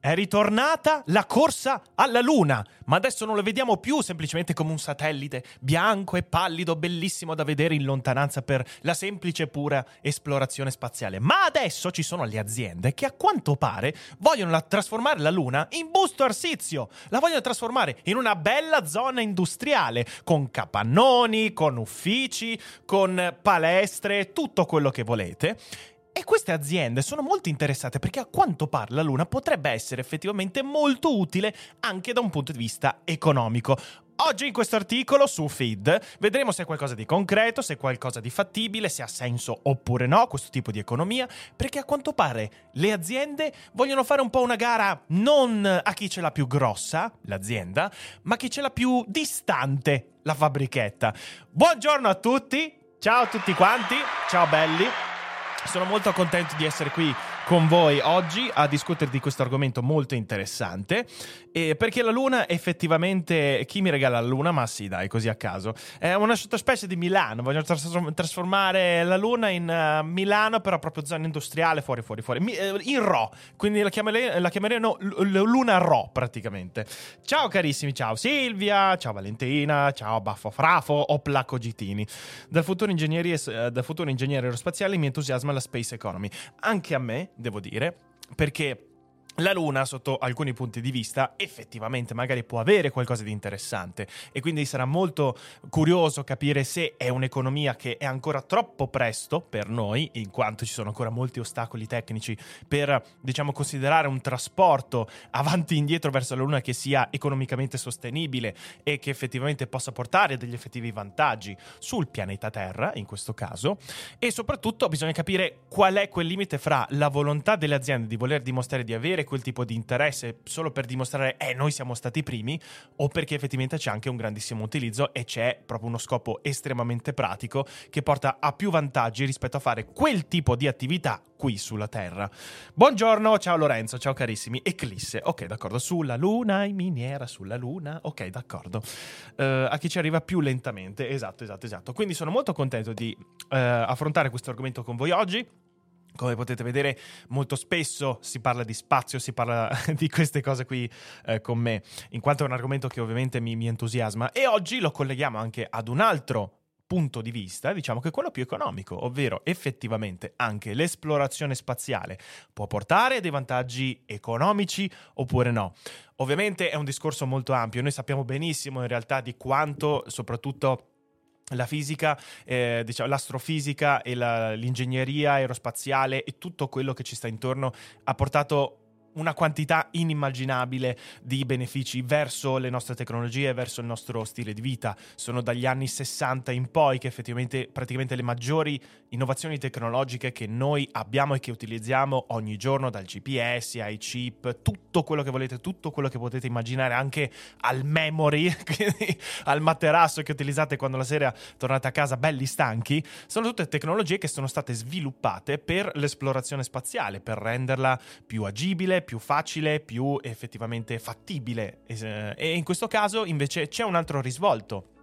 È ritornata la corsa alla Luna, ma adesso non lo vediamo più semplicemente come un satellite bianco e pallido, bellissimo da vedere in lontananza per la semplice e pura esplorazione spaziale. Ma adesso ci sono le aziende che a quanto pare vogliono la- trasformare la Luna in busto arsizio, la vogliono trasformare in una bella zona industriale, con capannoni, con uffici, con palestre, tutto quello che volete. E queste aziende sono molto interessate perché a quanto pare la Luna potrebbe essere effettivamente molto utile anche da un punto di vista economico. Oggi in questo articolo su Feed vedremo se è qualcosa di concreto, se è qualcosa di fattibile, se ha senso oppure no questo tipo di economia, perché a quanto pare le aziende vogliono fare un po' una gara non a chi ce l'ha più grossa, l'azienda, ma a chi ce l'ha più distante, la fabbrichetta. Buongiorno a tutti, ciao a tutti quanti, ciao belli. Sono molto contento di essere qui con voi oggi a discutere di questo argomento molto interessante. E perché la Luna effettivamente. Chi mi regala la Luna? Ma sì, dai, così a caso. È una sottospecie di Milano. Vogliono tras- trasformare la Luna in uh, Milano, però proprio zona industriale, fuori, fuori, fuori. Mi- eh, in RO. Quindi la, chiamere- la chiameremo L- L- Luna RO praticamente. Ciao carissimi, ciao Silvia, ciao Valentina, ciao Baffo Frafo o Placco Gitini. Dal futuro, ingegneria, eh, aerospaziale mi entusiasma la space economy. Anche a me, devo dire, perché la Luna, sotto alcuni punti di vista, effettivamente magari può avere qualcosa di interessante e quindi sarà molto curioso capire se è un'economia che è ancora troppo presto per noi, in quanto ci sono ancora molti ostacoli tecnici per, diciamo, considerare un trasporto avanti e indietro verso la Luna che sia economicamente sostenibile e che effettivamente possa portare degli effettivi vantaggi sul pianeta Terra, in questo caso, e soprattutto bisogna capire qual è quel limite fra la volontà delle aziende di voler dimostrare di avere quel tipo di interesse solo per dimostrare eh noi siamo stati i primi o perché effettivamente c'è anche un grandissimo utilizzo e c'è proprio uno scopo estremamente pratico che porta a più vantaggi rispetto a fare quel tipo di attività qui sulla Terra. Buongiorno, ciao Lorenzo, ciao carissimi. Eclisse, ok d'accordo, sulla Luna, in miniera, sulla Luna, ok d'accordo. Uh, a chi ci arriva più lentamente, esatto, esatto, esatto. Quindi sono molto contento di uh, affrontare questo argomento con voi oggi. Come potete vedere, molto spesso si parla di spazio, si parla di queste cose qui eh, con me, in quanto è un argomento che ovviamente mi, mi entusiasma. E oggi lo colleghiamo anche ad un altro punto di vista, diciamo che è quello più economico, ovvero effettivamente anche l'esplorazione spaziale può portare dei vantaggi economici oppure no. Ovviamente è un discorso molto ampio, noi sappiamo benissimo in realtà di quanto soprattutto la fisica, eh, diciamo, l'astrofisica e la, l'ingegneria aerospaziale e tutto quello che ci sta intorno ha portato una quantità inimmaginabile di benefici verso le nostre tecnologie, verso il nostro stile di vita. Sono dagli anni 60 in poi che effettivamente praticamente le maggiori innovazioni tecnologiche che noi abbiamo e che utilizziamo ogni giorno, dal GPS ai chip, tutto quello che volete, tutto quello che potete immaginare, anche al memory, al materasso che utilizzate quando la sera tornate a casa belli stanchi, sono tutte tecnologie che sono state sviluppate per l'esplorazione spaziale, per renderla più agibile, più facile, più effettivamente fattibile. E in questo caso invece c'è un altro risvolto.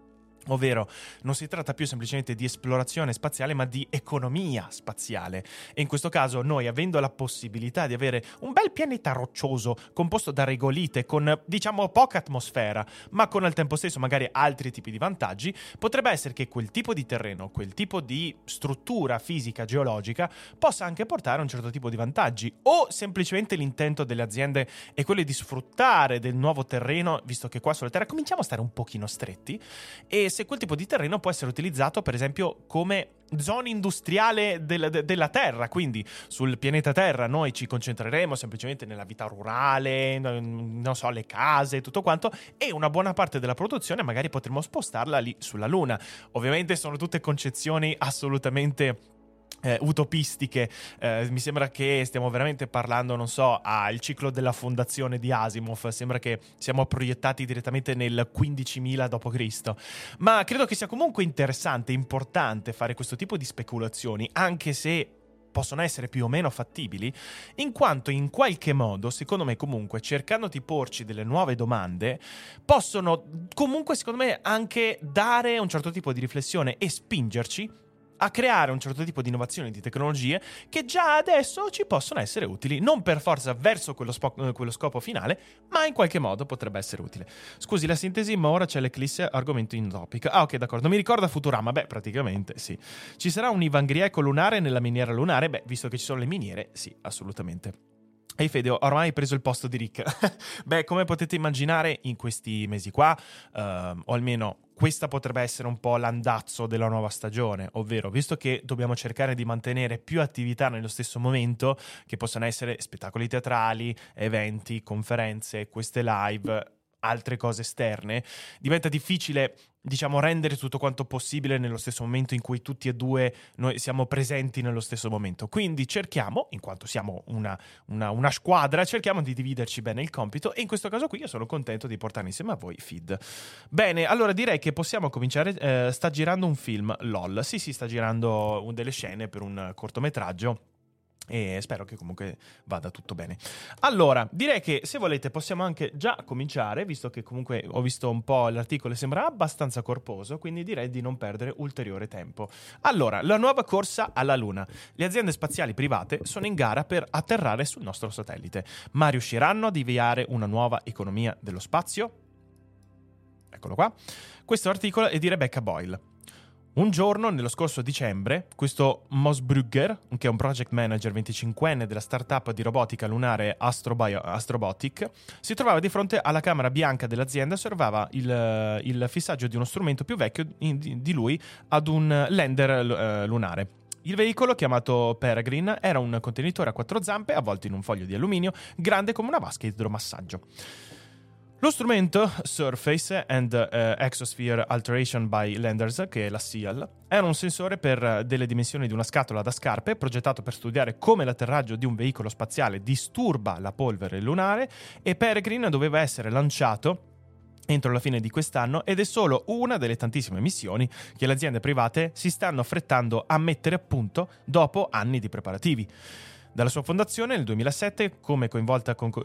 Ovvero, non si tratta più semplicemente di esplorazione spaziale, ma di economia spaziale. E in questo caso, noi, avendo la possibilità di avere un bel pianeta roccioso composto da regolite, con diciamo poca atmosfera, ma con al tempo stesso magari altri tipi di vantaggi, potrebbe essere che quel tipo di terreno, quel tipo di struttura fisica geologica possa anche portare a un certo tipo di vantaggi. O semplicemente l'intento delle aziende è quello di sfruttare del nuovo terreno, visto che qua sulla Terra cominciamo a stare un pochino stretti, e se quel tipo di terreno può essere utilizzato, per esempio, come zona industriale del, de, della Terra. Quindi sul pianeta Terra noi ci concentreremo semplicemente nella vita rurale, non so, le case, tutto quanto, e una buona parte della produzione magari potremo spostarla lì sulla Luna. Ovviamente sono tutte concezioni assolutamente eh, utopistiche. Eh, mi sembra che stiamo veramente parlando, non so, al ciclo della fondazione di Asimov. Sembra che siamo proiettati direttamente nel 15.000 d.C. Ma credo che sia comunque interessante, importante fare questo tipo di speculazioni, anche se possono essere più o meno fattibili, in quanto in qualche modo, secondo me comunque, cercando di porci delle nuove domande, possono comunque, secondo me, anche dare un certo tipo di riflessione e spingerci a creare un certo tipo di innovazioni di tecnologie che già adesso ci possono essere utili, non per forza verso quello, spo- eh, quello, scopo finale, ma in qualche modo potrebbe essere utile. Scusi la sintesi, ma ora c'è l'eclisse argomento in topic. Ah, ok, d'accordo. Mi ricorda Futurama? Beh, praticamente sì. Ci sarà un ivangriaco lunare nella miniera lunare? Beh, visto che ci sono le miniere, sì, assolutamente. Ehi Fede, ormai hai preso il posto di Rick. Beh, come potete immaginare, in questi mesi qua, uh, o almeno questa potrebbe essere un po' l'andazzo della nuova stagione, ovvero visto che dobbiamo cercare di mantenere più attività nello stesso momento, che possano essere spettacoli teatrali, eventi, conferenze, queste live, altre cose esterne, diventa difficile diciamo, rendere tutto quanto possibile nello stesso momento in cui tutti e due noi siamo presenti nello stesso momento. Quindi cerchiamo, in quanto siamo una, una, una, squadra, cerchiamo di dividerci bene il compito e in questo caso qui io sono contento di portare insieme a voi Feed. Bene, allora direi che possiamo cominciare. Eh, sta girando un film, LOL. Sì, sì, sta girando delle scene per un cortometraggio e spero che comunque vada tutto bene. Allora, direi che se volete possiamo anche già cominciare, visto che comunque ho visto un po' l'articolo e sembra abbastanza corposo, quindi direi di non perdere ulteriore tempo. Allora, la nuova corsa alla Luna. Le aziende spaziali private sono in gara per atterrare sul nostro satellite, ma riusciranno ad avviare una nuova economia dello spazio? Eccolo qua. Questo articolo è di Rebecca Boyle. Un giorno, nello scorso dicembre, questo Moss Brugger, che è un project manager 25enne della startup di robotica lunare Astrobio- Astrobotic, si trovava di fronte alla camera bianca dell'azienda e osservava il, il, fissaggio di uno strumento più vecchio di lui ad un lander uh, lunare. Il veicolo, chiamato Peregrine, era un contenitore a quattro zampe avvolto in un foglio di alluminio grande come una vasca di idromassaggio. Lo strumento Surface and uh, Exosphere Alteration by Landers, che è la SEAL, era un sensore per uh, delle dimensioni di una scatola da scarpe, progettato per studiare come l'atterraggio di un veicolo spaziale disturba la polvere lunare e Peregrine doveva essere lanciato entro la fine di quest'anno ed è solo una delle tantissime missioni che le aziende private si stanno affrettando a mettere a punto dopo anni di preparativi. Dalla sua fondazione nel 2007, come, con,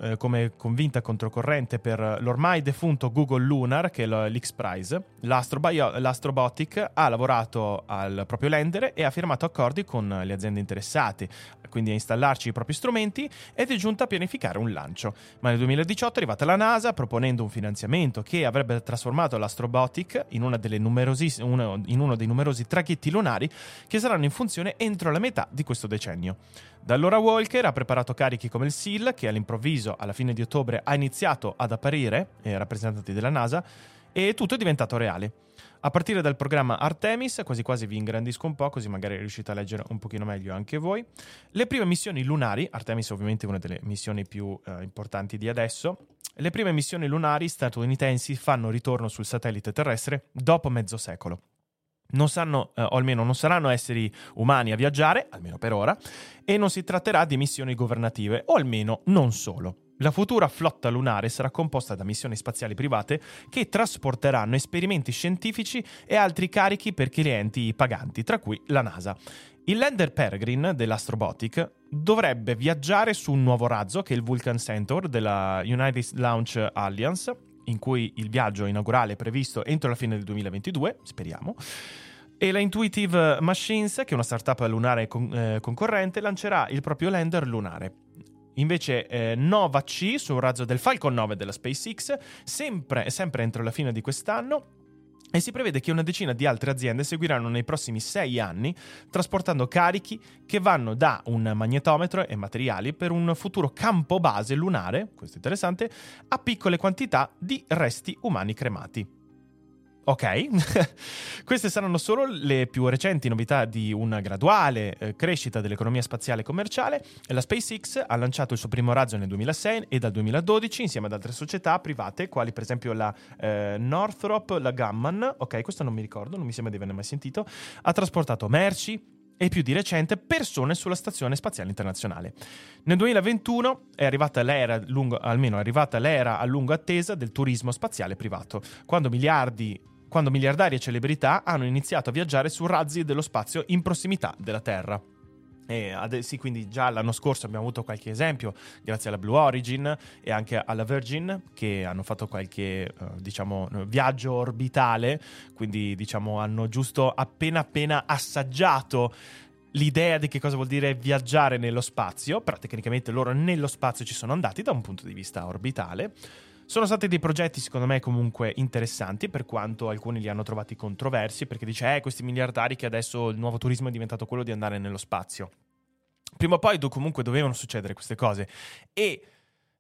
eh, come convinta controcorrente per l'ormai defunto Google Lunar, che è l'X Prize, l'Astrobio- l'Astrobotic ha lavorato al proprio lender e ha firmato accordi con le aziende interessate, quindi a installarci i propri strumenti ed è giunta a pianificare un lancio. Ma nel 2018 è arrivata la NASA proponendo un finanziamento che avrebbe trasformato l'Astrobotic in, uno, in uno dei numerosi traghetti lunari che saranno in funzione entro la metà di questo decennio. Da allora Walker ha preparato carichi come il SEAL, che all'improvviso, alla fine di ottobre, ha iniziato ad apparire, eh, rappresentanti della NASA, e tutto è diventato reale. A partire dal programma Artemis, quasi quasi vi ingrandisco un po', così magari riuscite a leggere un pochino meglio anche voi. Le prime missioni lunari, Artemis è ovviamente una delle missioni più eh, importanti di adesso, le prime missioni lunari statunitensi fanno ritorno sul satellite terrestre dopo mezzo secolo non sanno, eh, o almeno non saranno esseri umani a viaggiare, almeno per ora, e non si tratterà di missioni governative, o almeno non solo. La futura flotta lunare sarà composta da missioni spaziali private che trasporteranno esperimenti scientifici e altri carichi per clienti paganti, tra cui la NASA. Il lander Peregrine dell'Astrobotic dovrebbe viaggiare su un nuovo razzo che è il Vulcan Centaur della United Launch Alliance in cui il viaggio inaugurale è previsto entro la fine del 2022, speriamo. E la Intuitive Machines, che è una startup lunare con, eh, concorrente, lancerà il proprio lander lunare. Invece eh, Nova C sul razzo del Falcon 9 della SpaceX, sempre, sempre entro la fine di quest'anno, e si prevede che una decina di altre aziende seguiranno nei prossimi sei anni, trasportando carichi che vanno da un magnetometro e materiali per un futuro campo base lunare, questo è interessante, a piccole quantità di resti umani cremati. Ok, queste saranno solo le più recenti novità di una graduale eh, crescita dell'economia spaziale commerciale. La SpaceX ha lanciato il suo primo razzo nel 2006 e dal 2012 insieme ad altre società private, quali per esempio la eh, Northrop, la Gamman, ok, questo non mi ricordo, non mi sembra di averne mai sentito, ha trasportato merci, e più di recente persone sulla Stazione Spaziale Internazionale. Nel 2021 è arrivata l'era, lungo, almeno è arrivata l'era a lungo attesa del turismo spaziale privato, quando miliardi quando miliardari e celebrità hanno iniziato a viaggiare su razzi dello spazio in prossimità della Terra. E ad, sì, quindi già l'anno scorso abbiamo avuto qualche esempio, grazie alla Blue Origin e anche alla Virgin, che hanno fatto qualche, eh, diciamo, viaggio orbitale, quindi, diciamo, hanno giusto appena appena assaggiato l'idea di che cosa vuol dire viaggiare nello spazio, però tecnicamente loro nello spazio ci sono andati da un punto di vista orbitale. Sono stati dei progetti secondo me comunque interessanti per quanto alcuni li hanno trovati controversi perché dice eh questi miliardari che adesso il nuovo turismo è diventato quello di andare nello spazio. Prima o poi do, comunque dovevano succedere queste cose e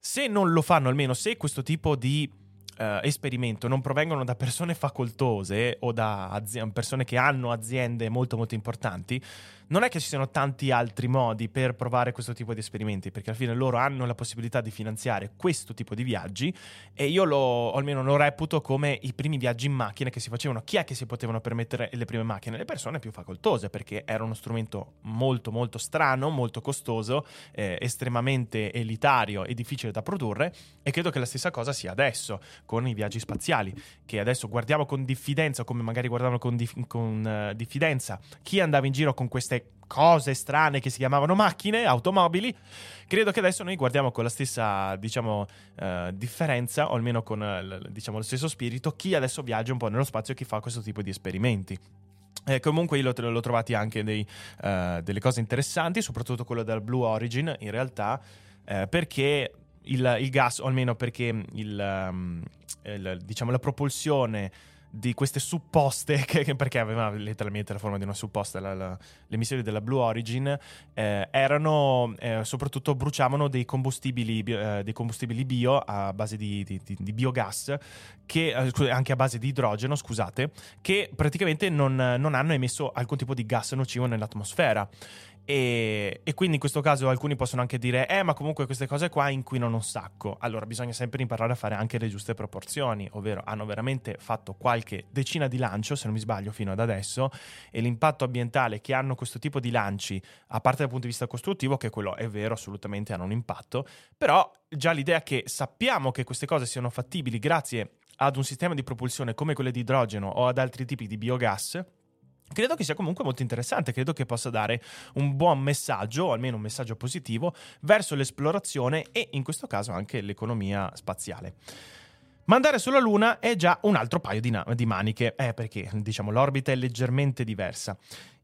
se non lo fanno almeno se questo tipo di uh, esperimento non provengono da persone facoltose o da azi- persone che hanno aziende molto molto importanti non è che ci siano tanti altri modi per provare questo tipo di esperimenti, perché alla fine loro hanno la possibilità di finanziare questo tipo di viaggi e io lo, almeno lo reputo come i primi viaggi in macchina che si facevano. Chi è che si potevano permettere le prime macchine? Le persone più facoltose, perché era uno strumento molto molto strano, molto costoso, eh, estremamente elitario e difficile da produrre e credo che la stessa cosa sia adesso con i viaggi spaziali, che adesso guardiamo con diffidenza, come magari guardavano con, dif- con uh, diffidenza chi andava in giro con queste cose strane che si chiamavano macchine, automobili. Credo che adesso noi guardiamo con la stessa, diciamo, uh, differenza, o almeno con uh, diciamo, lo stesso spirito, chi adesso viaggia un po' nello spazio e chi fa questo tipo di esperimenti. Eh, comunque io l'ho, l'ho trovati anche dei, uh, delle cose interessanti, soprattutto quello del Blue Origin, in realtà, perché il, il, gas, o almeno perché il, um, il, diciamo, la propulsione di queste supposte, che, perché aveva letteralmente la forma di una supposta, la, la, le missioni della Blue Origin, eh, erano eh, soprattutto bruciavano dei combustibili, eh, dei combustibili bio a base di, di, di, di biogas, che, eh, anche a base di idrogeno, scusate, che praticamente non, non hanno emesso alcun tipo di gas nocivo nell'atmosfera. E, e, quindi in questo caso alcuni possono anche dire, eh, ma comunque queste cose qua inquinano un sacco. Allora bisogna sempre imparare a fare anche le giuste proporzioni, ovvero hanno veramente fatto qualche decina di lancio, se non mi sbaglio, fino ad adesso, e l'impatto ambientale che hanno questo tipo di lanci, a parte dal punto di vista costruttivo, che quello è vero, assolutamente hanno un impatto, però già l'idea che sappiamo che queste cose siano fattibili grazie ad un sistema di propulsione come quello di idrogeno o ad altri tipi di biogas, Credo che sia comunque molto interessante, credo che possa dare un buon messaggio, o almeno un messaggio positivo, verso l'esplorazione e in questo caso anche l'economia spaziale. Ma andare sulla Luna è già un altro paio di, na- di maniche, eh, perché diciamo l'orbita è leggermente diversa.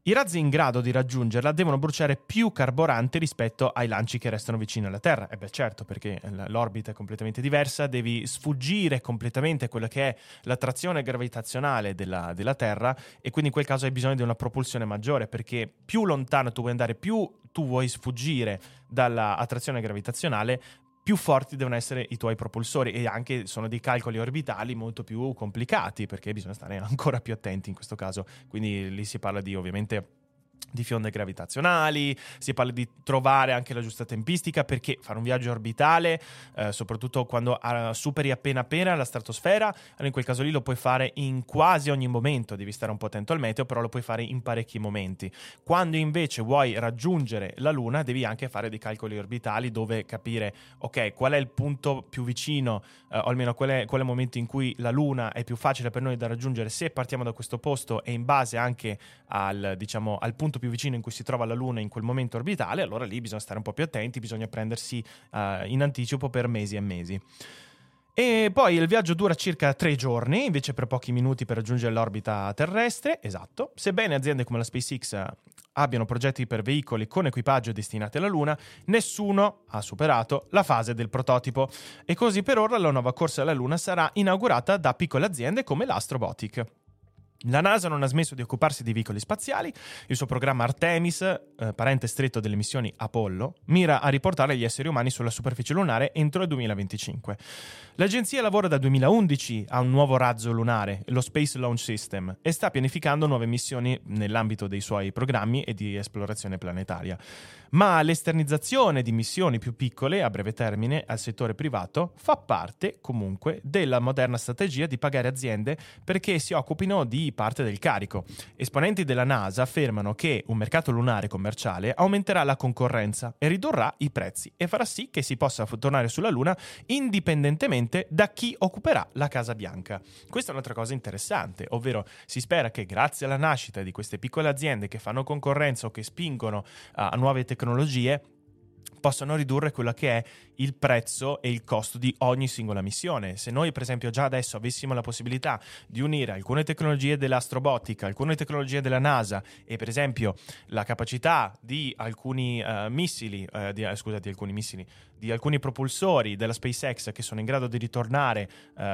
I razzi in grado di raggiungerla devono bruciare più carburante rispetto ai lanci che restano vicini alla Terra. E beh, certo, perché l'orbita è completamente diversa, devi sfuggire completamente quella che è l'attrazione gravitazionale della, della Terra e quindi in quel caso hai bisogno di una propulsione maggiore, perché più lontano tu vuoi andare, più tu vuoi sfuggire dall'attrazione gravitazionale, più forti devono essere i tuoi propulsori e anche sono dei calcoli orbitali molto più complicati perché bisogna stare ancora più attenti in questo caso. Quindi lì si parla di ovviamente di fionde gravitazionali, si parla di trovare anche la giusta tempistica perché fare un viaggio orbitale, eh, soprattutto quando uh, superi appena appena la stratosfera, in quel caso lì lo puoi fare in quasi ogni momento, devi stare un po' attento al meteo, però lo puoi fare in parecchi momenti. Quando invece vuoi raggiungere la Luna, devi anche fare dei calcoli orbitali dove capire, ok, qual è il punto più vicino, eh, o almeno qual è, qual è il momento in cui la Luna è più facile per noi da raggiungere se partiamo da questo posto e in base anche al, diciamo, al punto più vicino in cui si trova la Luna in quel momento orbitale, allora lì bisogna stare un po' più attenti, bisogna prendersi uh, in anticipo per mesi e mesi. E poi il viaggio dura circa tre giorni, invece per pochi minuti per raggiungere l'orbita terrestre, esatto. Sebbene aziende come la SpaceX abbiano progetti per veicoli con equipaggio destinati alla Luna, nessuno ha superato la fase del prototipo. E così per ora la nuova corsa alla Luna sarà inaugurata da piccole aziende come l'Astrobotic. La NASA non ha smesso di occuparsi di veicoli spaziali, il suo programma Artemis, eh, parente stretto delle missioni Apollo, mira a riportare gli esseri umani sulla superficie lunare entro il 2025. L'agenzia lavora dal 2011 a un nuovo razzo lunare, lo Space Launch System, e sta pianificando nuove missioni nell'ambito dei suoi programmi e di esplorazione planetaria ma l'esternizzazione di missioni più piccole a breve termine al settore privato fa parte comunque della moderna strategia di pagare aziende perché si occupino di parte del carico. Esponenti della NASA affermano che un mercato lunare commerciale aumenterà la concorrenza e ridurrà i prezzi e farà sì che si possa tornare sulla Luna indipendentemente da chi occuperà la Casa Bianca. Questa è un'altra cosa interessante, ovvero si spera che grazie alla nascita di queste piccole aziende che fanno concorrenza o che spingono a nuove tecnologie, possano ridurre quello che è il prezzo e il costo di ogni singola missione. Se noi, per esempio, già adesso avessimo la possibilità di unire alcune tecnologie dell'astrobotica, alcune tecnologie della NASA e, per esempio, la capacità di alcuni uh, missili, uh, di, uh, scusate, alcuni missili, di alcuni propulsori della SpaceX che sono in grado di ritornare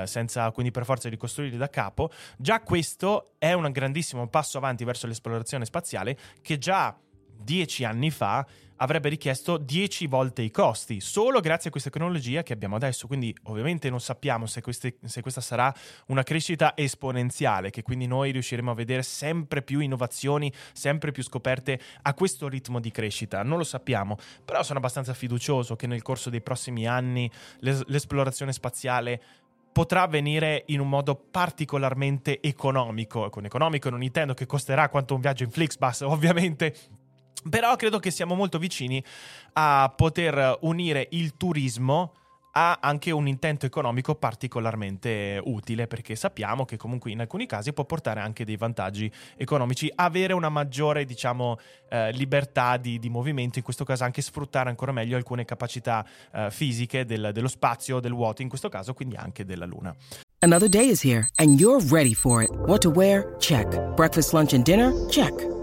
senza quindi per forza ricostruirli da capo, già questo è un grandissimo passo avanti verso l'esplorazione spaziale che già dieci anni fa avrebbe richiesto 10 volte i costi, solo grazie a questa tecnologia che abbiamo adesso. Quindi ovviamente non sappiamo se, queste, se, questa sarà una crescita esponenziale, che quindi noi riusciremo a vedere sempre più innovazioni, sempre più scoperte a questo ritmo di crescita. Non lo sappiamo, però sono abbastanza fiducioso che nel corso dei prossimi anni l'es- l'esplorazione spaziale potrà avvenire in un modo particolarmente economico. Con economico non intendo che costerà quanto un viaggio in Flixbus, ovviamente però credo che siamo molto vicini a poter unire il turismo a anche un intento economico particolarmente utile perché sappiamo che comunque in alcuni casi può portare anche dei vantaggi economici. Avere una maggiore diciamo eh, libertà di, di, movimento in questo caso anche sfruttare ancora meglio alcune capacità eh, fisiche del, dello spazio del vuoto in questo caso quindi anche della luna. Another day is here and you're ready for it. What to wear? Check. Breakfast lunch and dinner? Check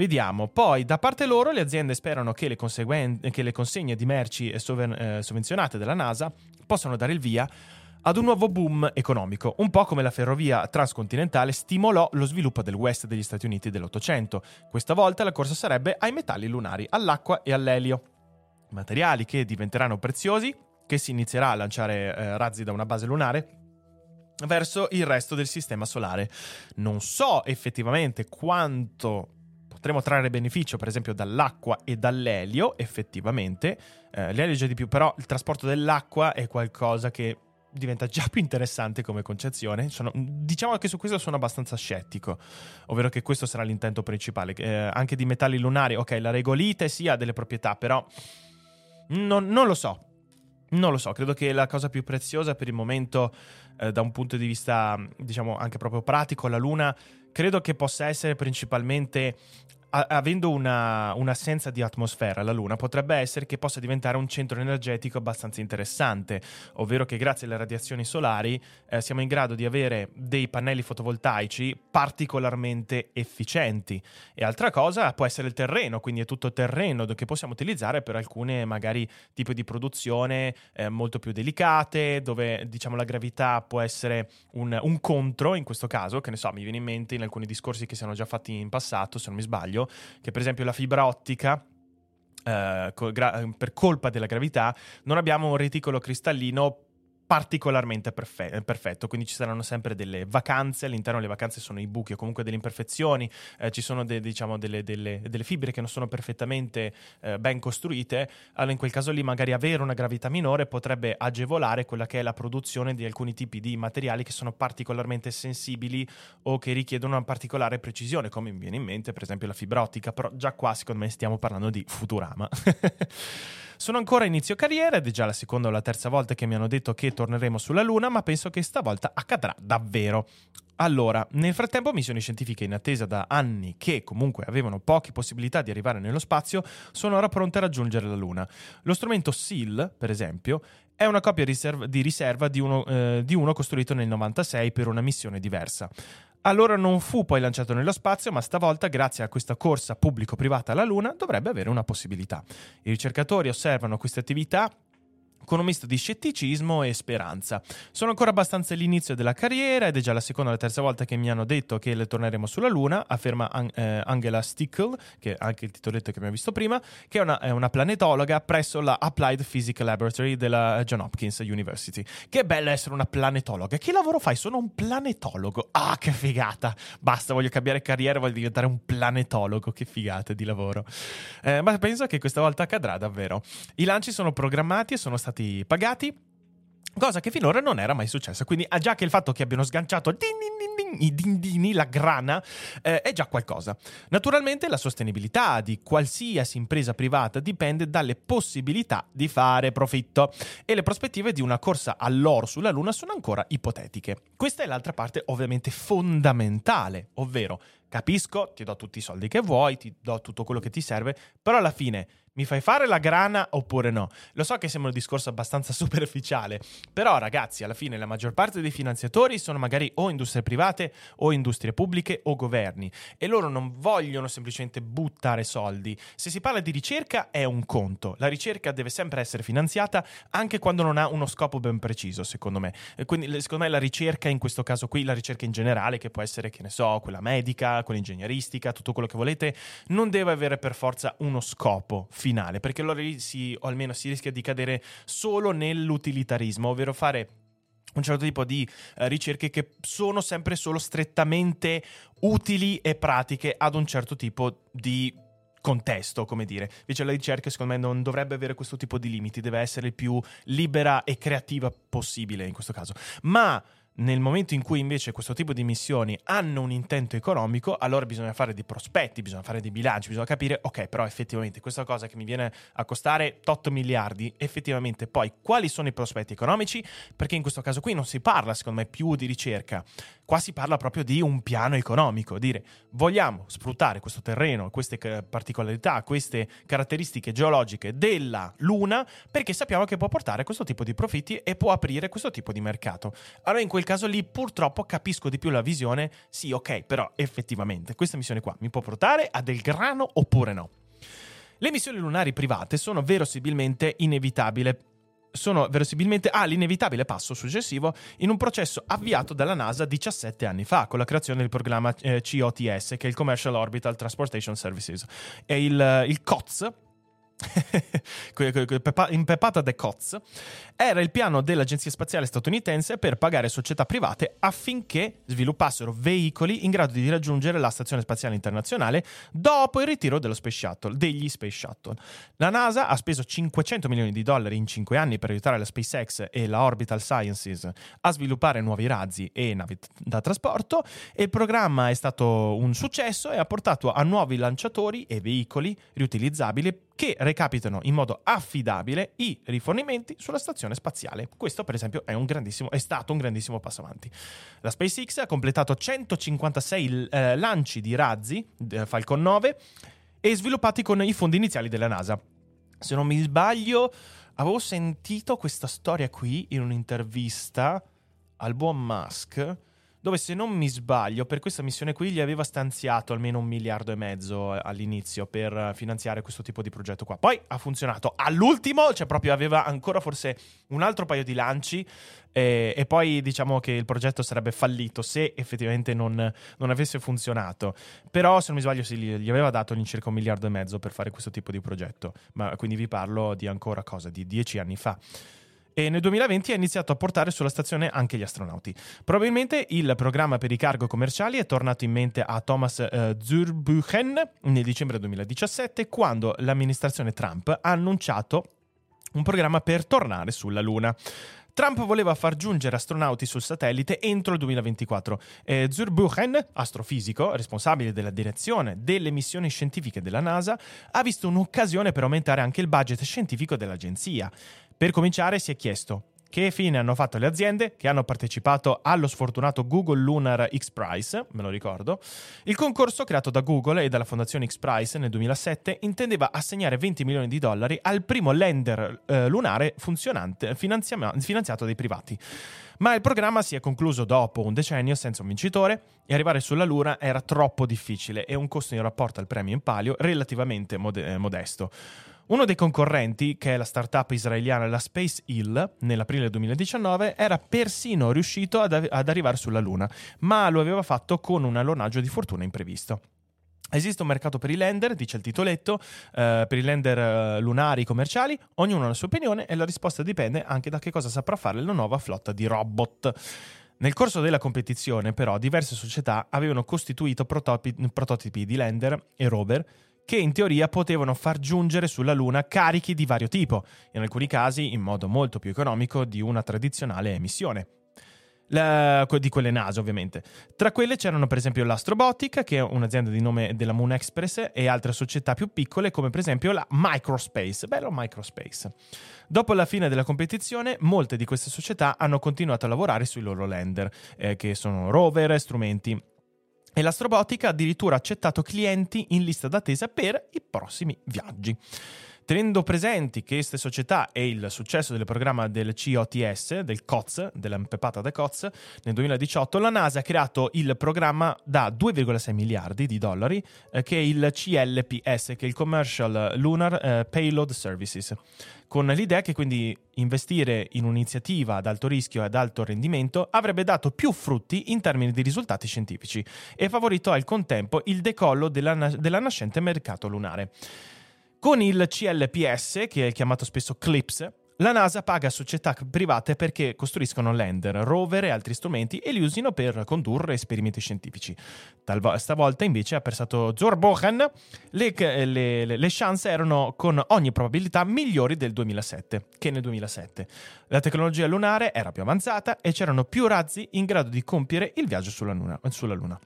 Vediamo. Poi, da parte loro, le aziende sperano che le, conseguen- che le consegne di merci soven- eh, sovvenzionate dalla NASA possano dare il via ad un nuovo boom economico, un po' come la ferrovia transcontinentale stimolò lo sviluppo del West degli Stati Uniti dell'Ottocento. Questa volta la corsa sarebbe ai metalli lunari, all'acqua e all'elio. Materiali che diventeranno preziosi, che si inizierà a lanciare eh, razzi da una base lunare verso il resto del sistema solare. Non so effettivamente quanto potremo trarre beneficio per esempio dall'acqua e dall'elio, effettivamente. Eh, l'elio già di più, però il trasporto dell'acqua è qualcosa che diventa già più interessante come concezione. Sono, diciamo che su questo sono abbastanza scettico, ovvero che questo sarà l'intento principale. Eh, anche di metalli lunari, ok, la regolite sì ha delle proprietà, però non, non lo so. Non lo so, credo che la cosa più preziosa per il momento, eh, da un punto di vista, diciamo, anche proprio pratico, la Luna, credo che possa essere principalmente avendo una, un'assenza di atmosfera, la Luna potrebbe essere che possa diventare un centro energetico abbastanza interessante, ovvero che grazie alle radiazioni solari eh, siamo in grado di avere dei pannelli fotovoltaici particolarmente efficienti. E altra cosa può essere il terreno, quindi è tutto terreno che possiamo utilizzare per alcune magari tipi di produzione eh, molto più delicate, dove diciamo la gravità può essere un, un contro in questo caso, che ne so, mi viene in mente in alcuni discorsi che si sono già fatti in passato, se non mi sbaglio esempio, che per esempio la fibra ottica Uh, per colpa della gravità, non abbiamo un reticolo cristallino particolarmente perfe- perfetto, quindi ci saranno sempre delle vacanze, all'interno delle vacanze sono i buchi o comunque delle imperfezioni, eh, ci sono de- diciamo delle, delle, delle, fibre che non sono perfettamente eh, ben costruite, allora in quel caso lì magari avere una gravità minore potrebbe agevolare quella che è la produzione di alcuni tipi di materiali che sono particolarmente sensibili o che richiedono una particolare precisione, come mi viene in mente per esempio la fibra ottica, però già qua secondo me stiamo parlando di Futurama. Sono ancora inizio carriera ed è già la seconda o la terza volta che mi hanno detto che torneremo sulla Luna, ma penso che stavolta accadrà davvero. Allora, nel frattempo missioni scientifiche in attesa da anni che comunque avevano poche possibilità di arrivare nello spazio sono ora pronte a raggiungere la Luna. Lo strumento SEAL, per esempio, è una copia di riserva di uno, eh, di uno costruito nel 96 per una missione diversa. Allora non fu poi lanciato nello spazio, ma stavolta, grazie a questa corsa pubblico-privata alla Luna, dovrebbe avere una possibilità. I ricercatori osservano queste attività con un misto di scetticismo e speranza. Sono ancora abbastanza all'inizio della carriera ed è già la seconda o la terza volta che mi hanno detto che le torneremo sulla Luna, afferma eh, Angela Stickel, che è anche il titoletto che abbiamo visto prima, che è una, è una, planetologa presso la Applied Physics Laboratory della John Hopkins University. Che bello essere una planetologa. Che lavoro fai? Sono un planetologo. Ah, che figata! Basta, voglio cambiare carriera, voglio diventare un planetologo. Che figata di lavoro. Eh, ma penso che questa volta accadrà davvero. I lanci sono programmati e sono stati stati pagati. Cosa che finora non era mai successa. Quindi, ah, già che il fatto che abbiano sganciato din din din, i dindini, la grana, eh, è già qualcosa. Naturalmente, la sostenibilità di qualsiasi impresa privata dipende dalle possibilità di fare profitto e le prospettive di una corsa all'oro sulla Luna sono ancora ipotetiche. Questa è l'altra parte, ovviamente fondamentale, ovvero capisco, ti do tutti i soldi che vuoi, ti do tutto quello che ti serve, però alla fine mi fai fare la grana oppure no? Lo so che sembra un discorso abbastanza superficiale, però ragazzi, alla fine la maggior parte dei finanziatori sono magari o industrie private o industrie pubbliche o governi e loro non vogliono semplicemente buttare soldi. Se si parla di ricerca è un conto, la ricerca deve sempre essere finanziata anche quando non ha uno scopo ben preciso, secondo me. E quindi secondo me la ricerca in questo caso qui, la ricerca in generale, che può essere, che ne so, quella medica, quella ingegneristica, tutto quello che volete, non deve avere per forza uno scopo finale, perché allora si, o almeno si rischia di cadere solo nell'utilitarismo, ovvero fare un certo tipo di uh, ricerche che sono sempre solo strettamente utili e pratiche ad un certo tipo di contesto, come dire. Invece la ricerca, secondo me, non dovrebbe avere questo tipo di limiti, deve essere il più libera e creativa possibile in questo caso. Ma nel momento in cui invece questo tipo di missioni hanno un intento economico, allora bisogna fare dei prospetti, bisogna fare dei bilanci, bisogna capire, ok, però effettivamente questa cosa che mi viene a costare 8 miliardi, effettivamente poi quali sono i prospetti economici? Perché in questo caso qui non si parla, secondo me, più di ricerca, qua si parla proprio di un piano economico, dire vogliamo sfruttare questo terreno, queste particolarità, queste caratteristiche geologiche della Luna perché sappiamo che può portare questo tipo di profitti e può aprire questo tipo di mercato. Allora in quel caso lì purtroppo capisco di più la visione, sì ok, però effettivamente questa missione qua mi può portare a del grano oppure no. Le missioni lunari private sono verosimilmente inevitabili sono verosimilmente all'inevitabile passo successivo in un processo avviato dalla NASA 17 anni fa con la creazione del programma eh, COTS, che è il Commercial Orbital Transportation Services. E il, il COTS, impeppata de COTS, era il piano dell'Agenzia Spaziale statunitense per pagare società private affinché sviluppassero veicoli in grado di raggiungere la Stazione Spaziale Internazionale dopo il ritiro Space Shuttle, degli Space Shuttle. La NASA ha speso 500 milioni di dollari in 5 anni per aiutare la SpaceX e la Orbital Sciences a sviluppare nuovi razzi e navi da trasporto e il programma è stato un successo e ha portato a nuovi lanciatori e veicoli riutilizzabili che recapitano in modo affidabile i rifornimenti sulla stazione spaziale. Questo, per esempio, è, è stato un grandissimo passo avanti. La SpaceX ha completato 156 eh, lanci di razzi eh, Falcon 9 e sviluppati con i fondi iniziali della NASA. Se non mi sbaglio, avevo sentito questa storia qui in un'intervista al buon Musk dove se non mi sbaglio per questa missione qui gli aveva stanziato almeno un miliardo e mezzo eh, all'inizio per finanziare questo tipo di progetto qua. Poi ha funzionato. All'ultimo, cioè proprio aveva ancora forse un altro paio di lanci e, e poi diciamo che il progetto sarebbe fallito se effettivamente non, non avesse funzionato. Però se non mi sbaglio sì, gli aveva dato all'incirca un miliardo e mezzo per fare questo tipo di progetto. Ma quindi vi parlo di ancora cosa? Di dieci anni fa e nel 2020 ha iniziato a portare sulla stazione anche gli astronauti. Probabilmente il programma per i cargo commerciali è tornato in mente a Thomas uh, Zurbuchen nel dicembre 2017 quando l'amministrazione Trump ha annunciato un programma per tornare sulla Luna. Trump voleva far giungere astronauti sul satellite entro il 2024. Eh, Zurbuchen, astrofisico, responsabile della direzione delle missioni scientifiche della NASA, ha visto un'occasione per aumentare anche il budget scientifico dell'agenzia. Per cominciare si è chiesto che fine hanno fatto le aziende che hanno partecipato allo sfortunato Google Lunar X Prize, me lo ricordo. Il concorso creato da Google e dalla fondazione X Prize nel 2007 intendeva assegnare 20 milioni di dollari al primo lander eh, lunare funzionante finanziato dai privati. Ma il programma si è concluso dopo un decennio senza un vincitore e arrivare sulla Luna era troppo difficile e un costo in rapporto al premio in palio relativamente mod- eh, modesto. Uno dei concorrenti, che è la startup israeliana la Space Hill, nell'aprile 2019 era persino riuscito ad, ad arrivare sulla Luna, ma lo aveva fatto con un allonaggio di fortuna imprevisto. Esiste un mercato per i lender, dice il titoletto, eh, per i lender eh, lunari commerciali, ognuno ha la sua opinione e la risposta dipende anche da che cosa saprà fare la nuova flotta di robot. Nel corso della competizione, però, diverse società avevano costituito prototipi, prototipi di lander e rover che in teoria potevano far giungere sulla Luna carichi di vario tipo, in alcuni casi in modo molto più economico di una tradizionale emissione la, di quelle NASA ovviamente. Tra quelle c'erano per esempio l'Astrobotic, che è un'azienda di nome della Moon Express, e altre società più piccole come per esempio la Microspace. Bello Microspace. Dopo la fine della competizione, molte di queste società hanno continuato a lavorare sui loro lander, eh, che sono rover, strumenti e l'Astrobotic ha addirittura accettato clienti in lista d'attesa per i prossimi viaggi. Tenendo presenti che queste società e il successo del programma del COTS, del COTS, della Pepata da COTS, nel 2018 la NASA ha creato il programma da 2,6 miliardi di dollari, eh, che è il CLPS, che è il Commercial Lunar eh, Payload Services, con l'idea che quindi investire in un'iniziativa ad alto rischio e ad alto rendimento avrebbe dato più frutti in termini di risultati scientifici e favorito al contempo il decollo della, della nascente mercato lunare. Con il CLPS, che è chiamato spesso CLIPS, la NASA paga società private perché costruiscono lander, rover e altri strumenti e li usino per condurre esperimenti scientifici. Talvo- stavolta invece ha pensato Zorbochen, le, le, le, chance erano con ogni probabilità migliori del 2007 che nel 2007. La tecnologia lunare era più avanzata e c'erano più razzi in grado di compiere il viaggio sulla Luna. Sulla luna.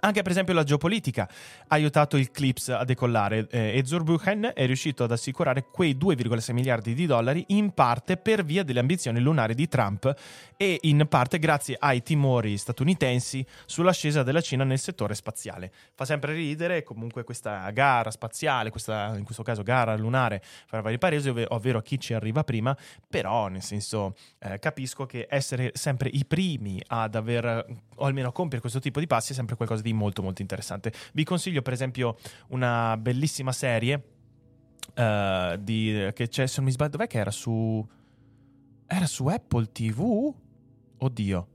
Anche per esempio la geopolitica ha aiutato il CLIPS a decollare eh, e Zurbuchen è riuscito ad assicurare quei 2,6 miliardi di dollari in parte per via delle ambizioni lunari di Trump e in parte grazie ai timori statunitensi sull'ascesa della Cina nel settore spaziale. Fa sempre ridere comunque questa gara spaziale, questa, in questo caso gara lunare fra vari paesi, ov- ovvero chi ci arriva prima, però nel senso eh, capisco che essere sempre i primi ad aver o almeno compiere questo tipo di passi è sempre qualcosa di molto molto interessante. Vi consiglio per esempio una bellissima serie uh, di, che c'è, se non mi sbaglio, dov'è che era su... Era su Apple TV? Oddio.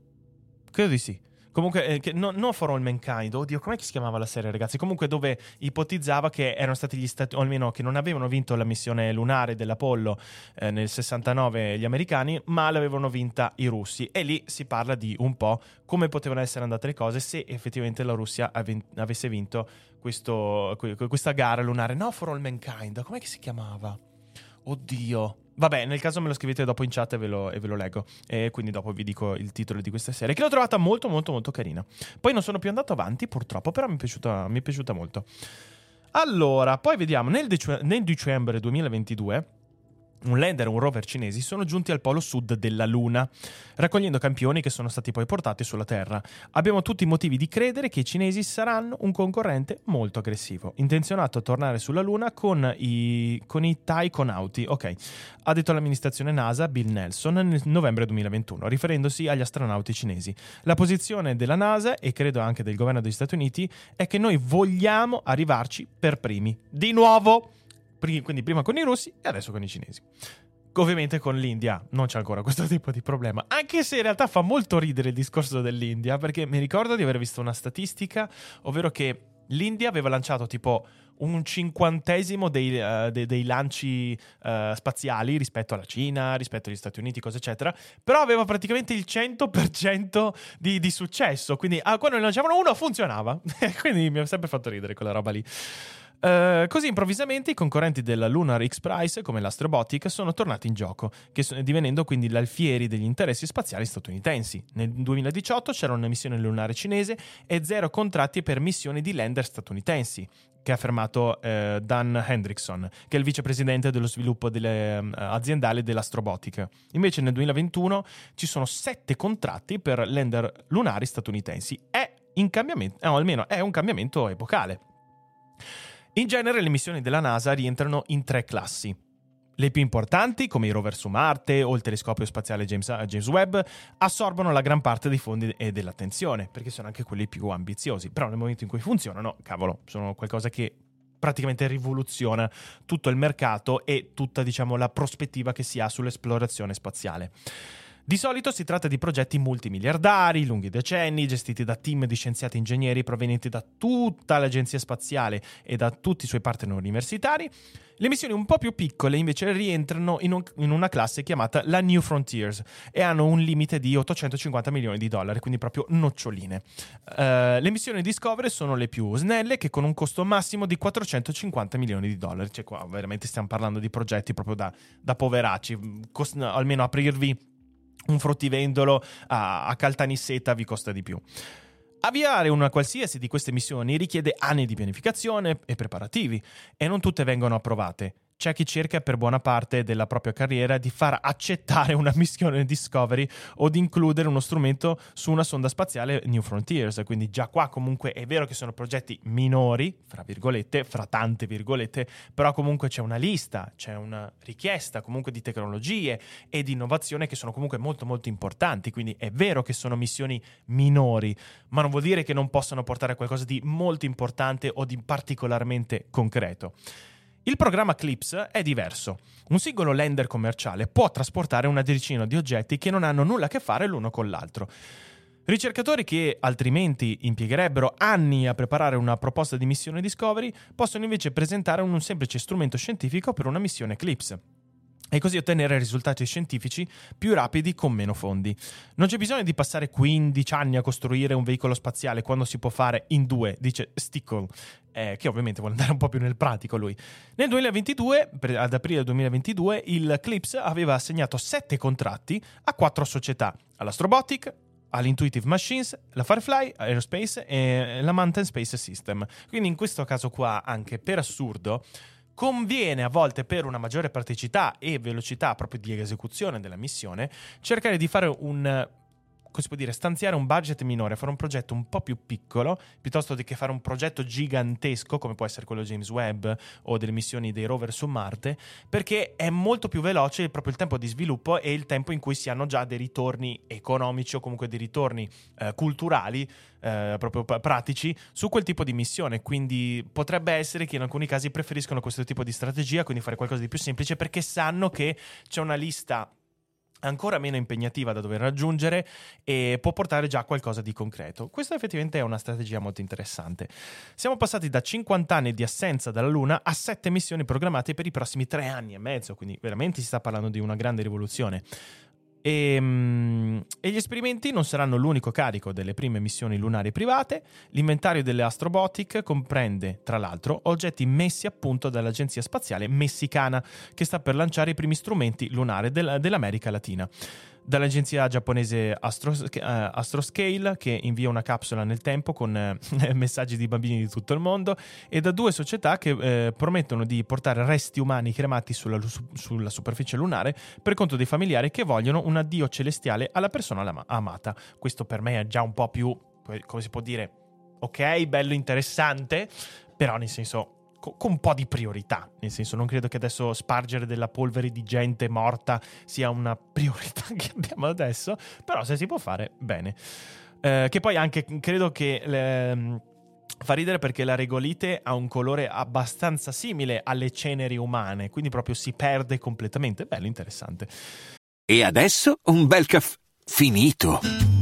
Credo di sì. Comunque, eh, che, no, non For All Mankind, oddio, com'è che si chiamava la serie, ragazzi? Comunque, dove ipotizzava che erano stati gli stati, o almeno che non avevano vinto la missione lunare dell'Apollo eh, nel 69 gli americani, ma l'avevano vinta i russi. E lì si parla di un po' come potevano essere andate le cose se effettivamente la Russia ave- avesse vinto questo, questa gara lunare. No, For All Mankind, com'è che si chiamava? Oddio. Vabbè, nel caso me lo scrivete dopo in chat e ve lo, e ve lo, leggo. E quindi dopo vi dico il titolo di questa serie, che l'ho trovata molto, molto, molto carina. Poi non sono più andato avanti, purtroppo, però mi è piaciuta, mi è piaciuta molto. Allora, poi vediamo, nel, dec- nel dicembre 2022 un lander e un rover cinesi sono giunti al polo sud della Luna, raccogliendo campioni che sono stati poi portati sulla Terra. Abbiamo tutti i motivi di credere che i cinesi saranno un concorrente molto aggressivo, intenzionato a tornare sulla Luna con i, con i taikonauti, ok, ha detto l'amministrazione NASA Bill Nelson nel novembre 2021, riferendosi agli astronauti cinesi. La posizione della NASA, e credo anche del governo degli Stati Uniti, è che noi vogliamo arrivarci per primi. Di nuovo! Quindi prima con i russi e adesso con i cinesi. Ovviamente con l'India non c'è ancora questo tipo di problema, anche se in realtà fa molto ridere il discorso dell'India, perché mi ricordo di aver visto una statistica, ovvero che l'India aveva lanciato tipo un cinquantesimo dei, uh, dei, dei lanci uh, spaziali rispetto alla Cina, rispetto agli Stati Uniti, cose eccetera, però aveva praticamente il 100% di, di successo, quindi ah, quando ne lanciavano uno funzionava, quindi mi ha sempre fatto ridere quella roba lì. Uh, così improvvisamente i concorrenti della Lunar X Prize, come l'Astrobotic, sono tornati in gioco, sono, divenendo quindi l'alfieri degli interessi spaziali statunitensi. Nel 2018 c'era una missione lunare cinese e zero contratti per missioni di lander statunitensi che ha affermato eh, Dan Hendrickson, che è il vicepresidente dello sviluppo delle, uh, aziendale dell'Astrobotic. Invece nel 2021 ci sono sette contratti per lander lunari statunitensi. È in cambiamento, o almeno è un cambiamento epocale. In genere le missioni della NASA rientrano in tre classi. Le più importanti, come i rover su Marte o il telescopio spaziale James, eh, James, Webb, assorbono la gran parte dei fondi e dell'attenzione, perché sono anche quelli più ambiziosi. Però nel momento in cui funzionano, cavolo, sono qualcosa che praticamente rivoluziona tutto il mercato e tutta diciamo, la prospettiva che si ha sull'esplorazione spaziale. Di solito si tratta di progetti multimiliardari, lunghi decenni, gestiti da team di scienziati e ingegneri provenienti da tutta l'agenzia spaziale e da tutti i suoi partner universitari. Le missioni un po' più piccole invece rientrano in, un, in, una classe chiamata la New Frontiers e hanno un limite di 850 milioni di dollari, quindi proprio noccioline. Uh, le missioni Discovery sono le più snelle che con un costo massimo di 450 milioni di dollari. Cioè qua veramente stiamo parlando di progetti proprio da, da poveracci, Cost- almeno aprirvi un fruttivendolo a, a Caltanissetta vi costa di più. Avviare una qualsiasi di queste missioni richiede anni di pianificazione e preparativi e non tutte vengono approvate c'è chi cerca per buona parte della propria carriera di far accettare una missione Discovery o di includere uno strumento su una sonda spaziale New Frontiers. Quindi già qua comunque è vero che sono progetti minori, fra virgolette, fra tante virgolette, però comunque c'è una lista, c'è una richiesta comunque di tecnologie e di innovazione che sono comunque molto molto importanti. Quindi è vero che sono missioni minori, ma non vuol dire che non possano portare a qualcosa di molto importante o di particolarmente concreto. Il programma CLIPS è diverso. Un singolo lander commerciale può trasportare una decina di oggetti che non hanno nulla a che fare l'uno con l'altro. Ricercatori che altrimenti impiegherebbero anni a preparare una proposta di missione Discovery possono invece presentare un semplice strumento scientifico per una missione Eclipse e così ottenere risultati scientifici più rapidi con meno fondi. Non c'è bisogno di passare 15 anni a costruire un veicolo spaziale quando si può fare in due, dice Stickle, eh, che ovviamente vuole andare un po' più nel pratico lui. Nel 2022, ad aprile 2022, il Clips aveva assegnato 7 contratti a 4 società, all'Astrobotic, all'Intuitive Machines, la Firefly Aerospace e la Mountain Space System. Quindi in questo caso qua, anche per assurdo, conviene a volte per una maggiore praticità e velocità proprio di esecuzione della missione cercare di fare un si può dire, stanziare un budget minore, fare un progetto un po' più piccolo, piuttosto che fare un progetto gigantesco, come può essere quello James Webb o delle missioni dei rover su Marte, perché è molto più veloce proprio il tempo di sviluppo e il tempo in cui si hanno già dei ritorni economici o comunque dei ritorni eh, culturali, eh, proprio pratici, su quel tipo di missione. Quindi potrebbe essere che in alcuni casi preferiscono questo tipo di strategia, quindi fare qualcosa di più semplice, perché sanno che c'è una lista ancora meno impegnativa da dover raggiungere e può portare già a qualcosa di concreto. Questa effettivamente è una strategia molto interessante. Siamo passati da 50 anni di assenza dalla Luna a 7 missioni programmate per i prossimi 3 anni e mezzo, quindi veramente si sta parlando di una grande rivoluzione. E, ehm, e, gli esperimenti non saranno l'unico carico delle prime missioni lunari private. L'inventario delle Astrobotic comprende, tra l'altro, oggetti messi a punto dall'Agenzia Spaziale Messicana, che sta per lanciare i primi strumenti lunari del, dell'America Latina dall'agenzia giapponese uh, Astroscale che invia una capsula nel tempo con uh, messaggi di bambini di tutto il mondo e da due società che uh, promettono di portare resti umani cremati sulla, su, sulla, superficie lunare per conto dei familiari che vogliono un addio celestiale alla persona amata. Questo per me è già un po' più, come si può dire, ok, bello interessante, però nel senso con un po' di priorità, nel senso non credo che adesso spargere della polvere di gente morta sia una priorità che abbiamo adesso, però se si può fare, bene. Eh, che poi anche credo che... Le, Fa ridere perché la regolite ha un colore abbastanza simile alle ceneri umane, quindi proprio si perde completamente. Bello, interessante. E adesso un bel caffè finito.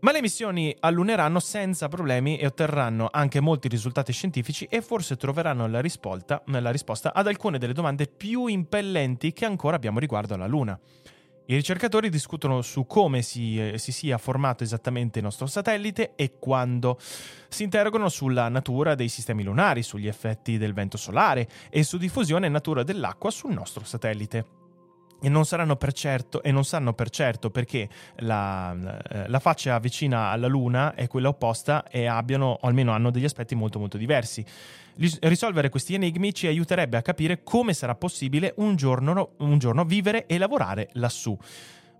Ma le missioni alluneranno senza problemi e otterranno anche molti risultati scientifici e forse troveranno la risposta, la risposta ad alcune delle domande più impellenti che ancora abbiamo riguardo alla Luna. I ricercatori discutono su come si, eh, si, sia formato esattamente il nostro satellite e quando. Si interrogano sulla natura dei sistemi lunari, sugli effetti del vento solare e su diffusione e natura dell'acqua sul nostro satellite. E non saranno per certo e non sanno per certo perché la, eh, la, faccia vicina alla luna è quella opposta e abbiano o almeno hanno degli aspetti molto molto diversi. Risolvere questi enigmi ci aiuterebbe a capire come sarà possibile un giorno, un giorno vivere e lavorare lassù.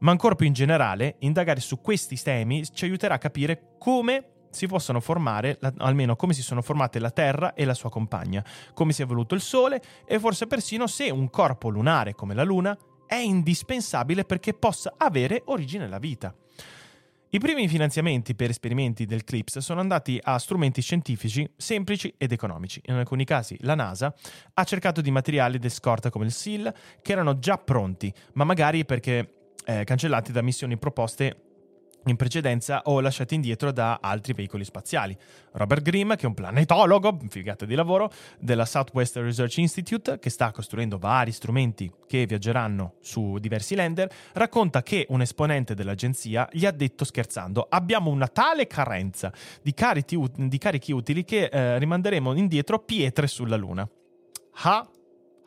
Ma ancora più in generale indagare su questi temi ci aiuterà a capire come si possono formare, almeno come si sono formate la Terra e la sua compagna, come si è evoluto il Sole e forse persino se un corpo lunare come la Luna è indispensabile perché possa avere origine la vita. I primi finanziamenti per esperimenti del CLIPS sono andati a strumenti scientifici semplici ed economici. In alcuni casi la NASA ha cercato di materiali di scorta come il SIL che erano già pronti, ma magari perché eh, cancellati da missioni proposte in precedenza o lasciati indietro da altri veicoli spaziali. Robert Grimm, che è un planetologo, figata di lavoro, della Southwest Research Institute, che sta costruendo vari strumenti che viaggeranno su diversi lander, racconta che un esponente dell'agenzia gli ha detto scherzando abbiamo una tale carenza di carichi, di carichi utili che eh, rimanderemo indietro pietre sulla Luna. Ha,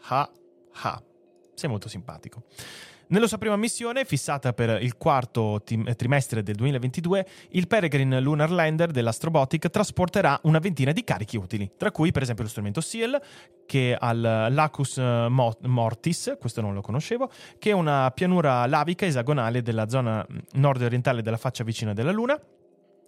ha, ha. Sei molto simpatico. Nella sua prima missione, fissata per il quarto trimestre del 2022, il Peregrine Lunar Lander dell'Astrobotic trasporterà una ventina di carichi utili, tra cui per esempio lo strumento SEAL, che ha l'Acus Mortis, questo non lo conoscevo, che è una pianura lavica esagonale della zona nord-orientale della faccia vicina della Luna,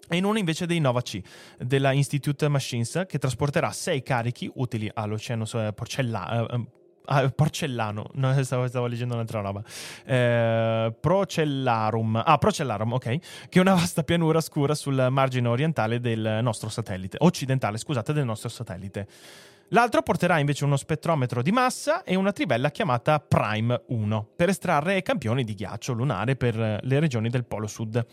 e in uno invece dei Nova C della Institute Machines che trasporterà sei carichi utili all'Oceano Porcellano. Ah, porcellano, no, stavo, stavo, leggendo un'altra roba. Eh, Procellarum, ah, Procellarum, ok, che è una vasta pianura scura sul margine orientale del nostro satellite, occidentale, scusate, del nostro satellite. L'altro porterà invece uno spettrometro di massa e una trivella chiamata Prime 1 per estrarre campioni di ghiaccio lunare per le regioni del Polo Sud.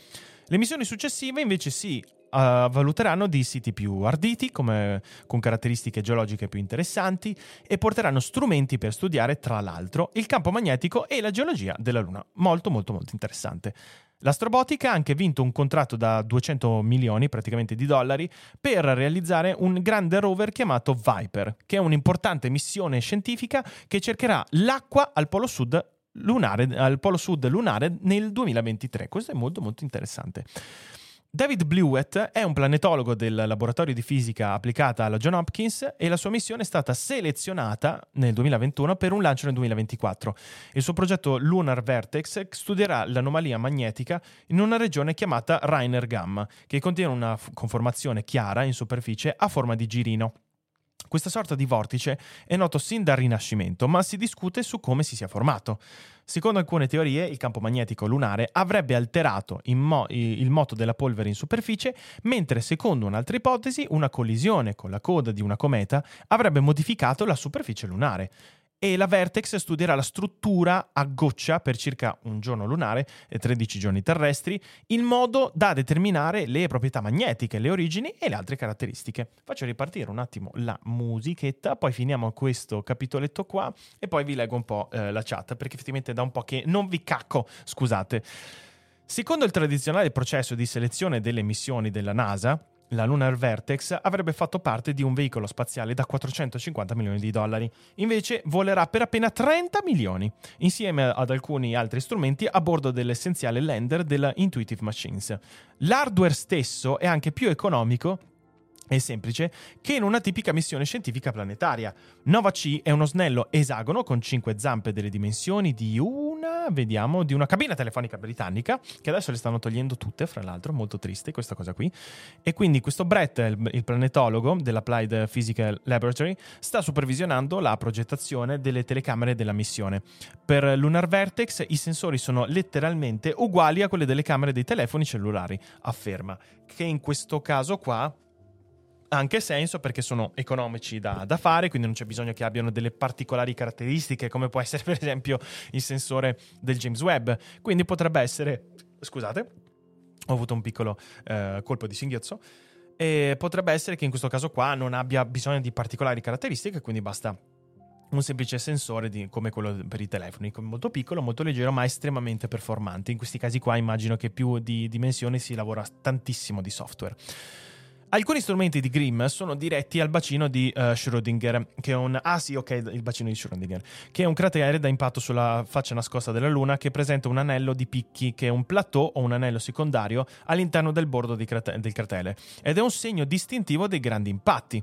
Le missioni successive invece si uh, valuteranno di siti più arditi, come, con caratteristiche geologiche più interessanti, e porteranno strumenti per studiare, tra l'altro, il campo magnetico e la geologia della Luna. Molto, molto, molto interessante. L'Astrobotica ha anche vinto un contratto da 200 milioni praticamente di dollari per realizzare un grande rover chiamato Viper, che è un'importante missione scientifica che cercherà l'acqua al polo sud lunare, al polo sud lunare nel 2023. Questo è molto molto interessante. David Blewett è un planetologo del laboratorio di fisica applicata alla John Hopkins e la sua missione è stata selezionata nel 2021 per un lancio nel 2024. Il suo progetto Lunar Vertex studierà l'anomalia magnetica in una regione chiamata Rainer Gamma, che contiene una conformazione chiara in superficie a forma di girino. Questa sorta di vortice è noto sin dal Rinascimento, ma si discute su come si sia formato. Secondo alcune teorie, il campo magnetico lunare avrebbe alterato mo- il moto della polvere in superficie, mentre secondo un'altra ipotesi, una collisione con la coda di una cometa avrebbe modificato la superficie lunare e la Vertex studierà la struttura a goccia per circa un giorno lunare e 13 giorni terrestri, in modo da determinare le proprietà magnetiche, le origini e le altre caratteristiche. Faccio ripartire un attimo la musichetta, poi finiamo questo capitoletto qua e poi vi leggo un po' eh, la chat, perché effettivamente da un po' che non vi cacco, scusate. Secondo il tradizionale processo di selezione delle missioni della NASA, la Lunar Vertex avrebbe fatto parte di un veicolo spaziale da 450 milioni di dollari. Invece volerà per appena 30 milioni, insieme ad alcuni altri strumenti a bordo dell'essenziale lander della Intuitive Machines. L'hardware stesso è anche più economico e semplice che in una tipica missione scientifica planetaria. Nova C è uno snello esagono con 5 zampe delle dimensioni di una, vediamo, di una cabina telefonica britannica, che adesso le stanno togliendo tutte, fra l'altro, molto triste questa cosa qui. E quindi questo Brett, il planetologo dell'Applied Physical Laboratory, sta supervisionando la progettazione delle telecamere della missione. Per Lunar Vertex i sensori sono letteralmente uguali a quelli delle camere dei telefoni cellulari, afferma, che in questo caso qua anche senso perché sono economici da, da, fare, quindi non c'è bisogno che abbiano delle particolari caratteristiche come può essere per esempio il sensore del James Webb. Quindi potrebbe essere, scusate, ho avuto un piccolo eh, colpo di singhiozzo, e potrebbe essere che in questo caso qua non abbia bisogno di particolari caratteristiche, quindi basta un semplice sensore di, come quello per i telefoni, molto piccolo, molto leggero, ma estremamente performante. In questi casi qua immagino che più di dimensioni si lavora tantissimo di software. Alcuni strumenti di Grimm sono diretti al bacino di uh, Schrödinger, che è un... Ah sì, ok, il bacino di Schrödinger, che è un cratere da impatto sulla faccia nascosta della Luna che presenta un anello di picchi, che è un plateau o un anello secondario all'interno del bordo crate- del cratere, ed è un segno distintivo dei grandi impatti.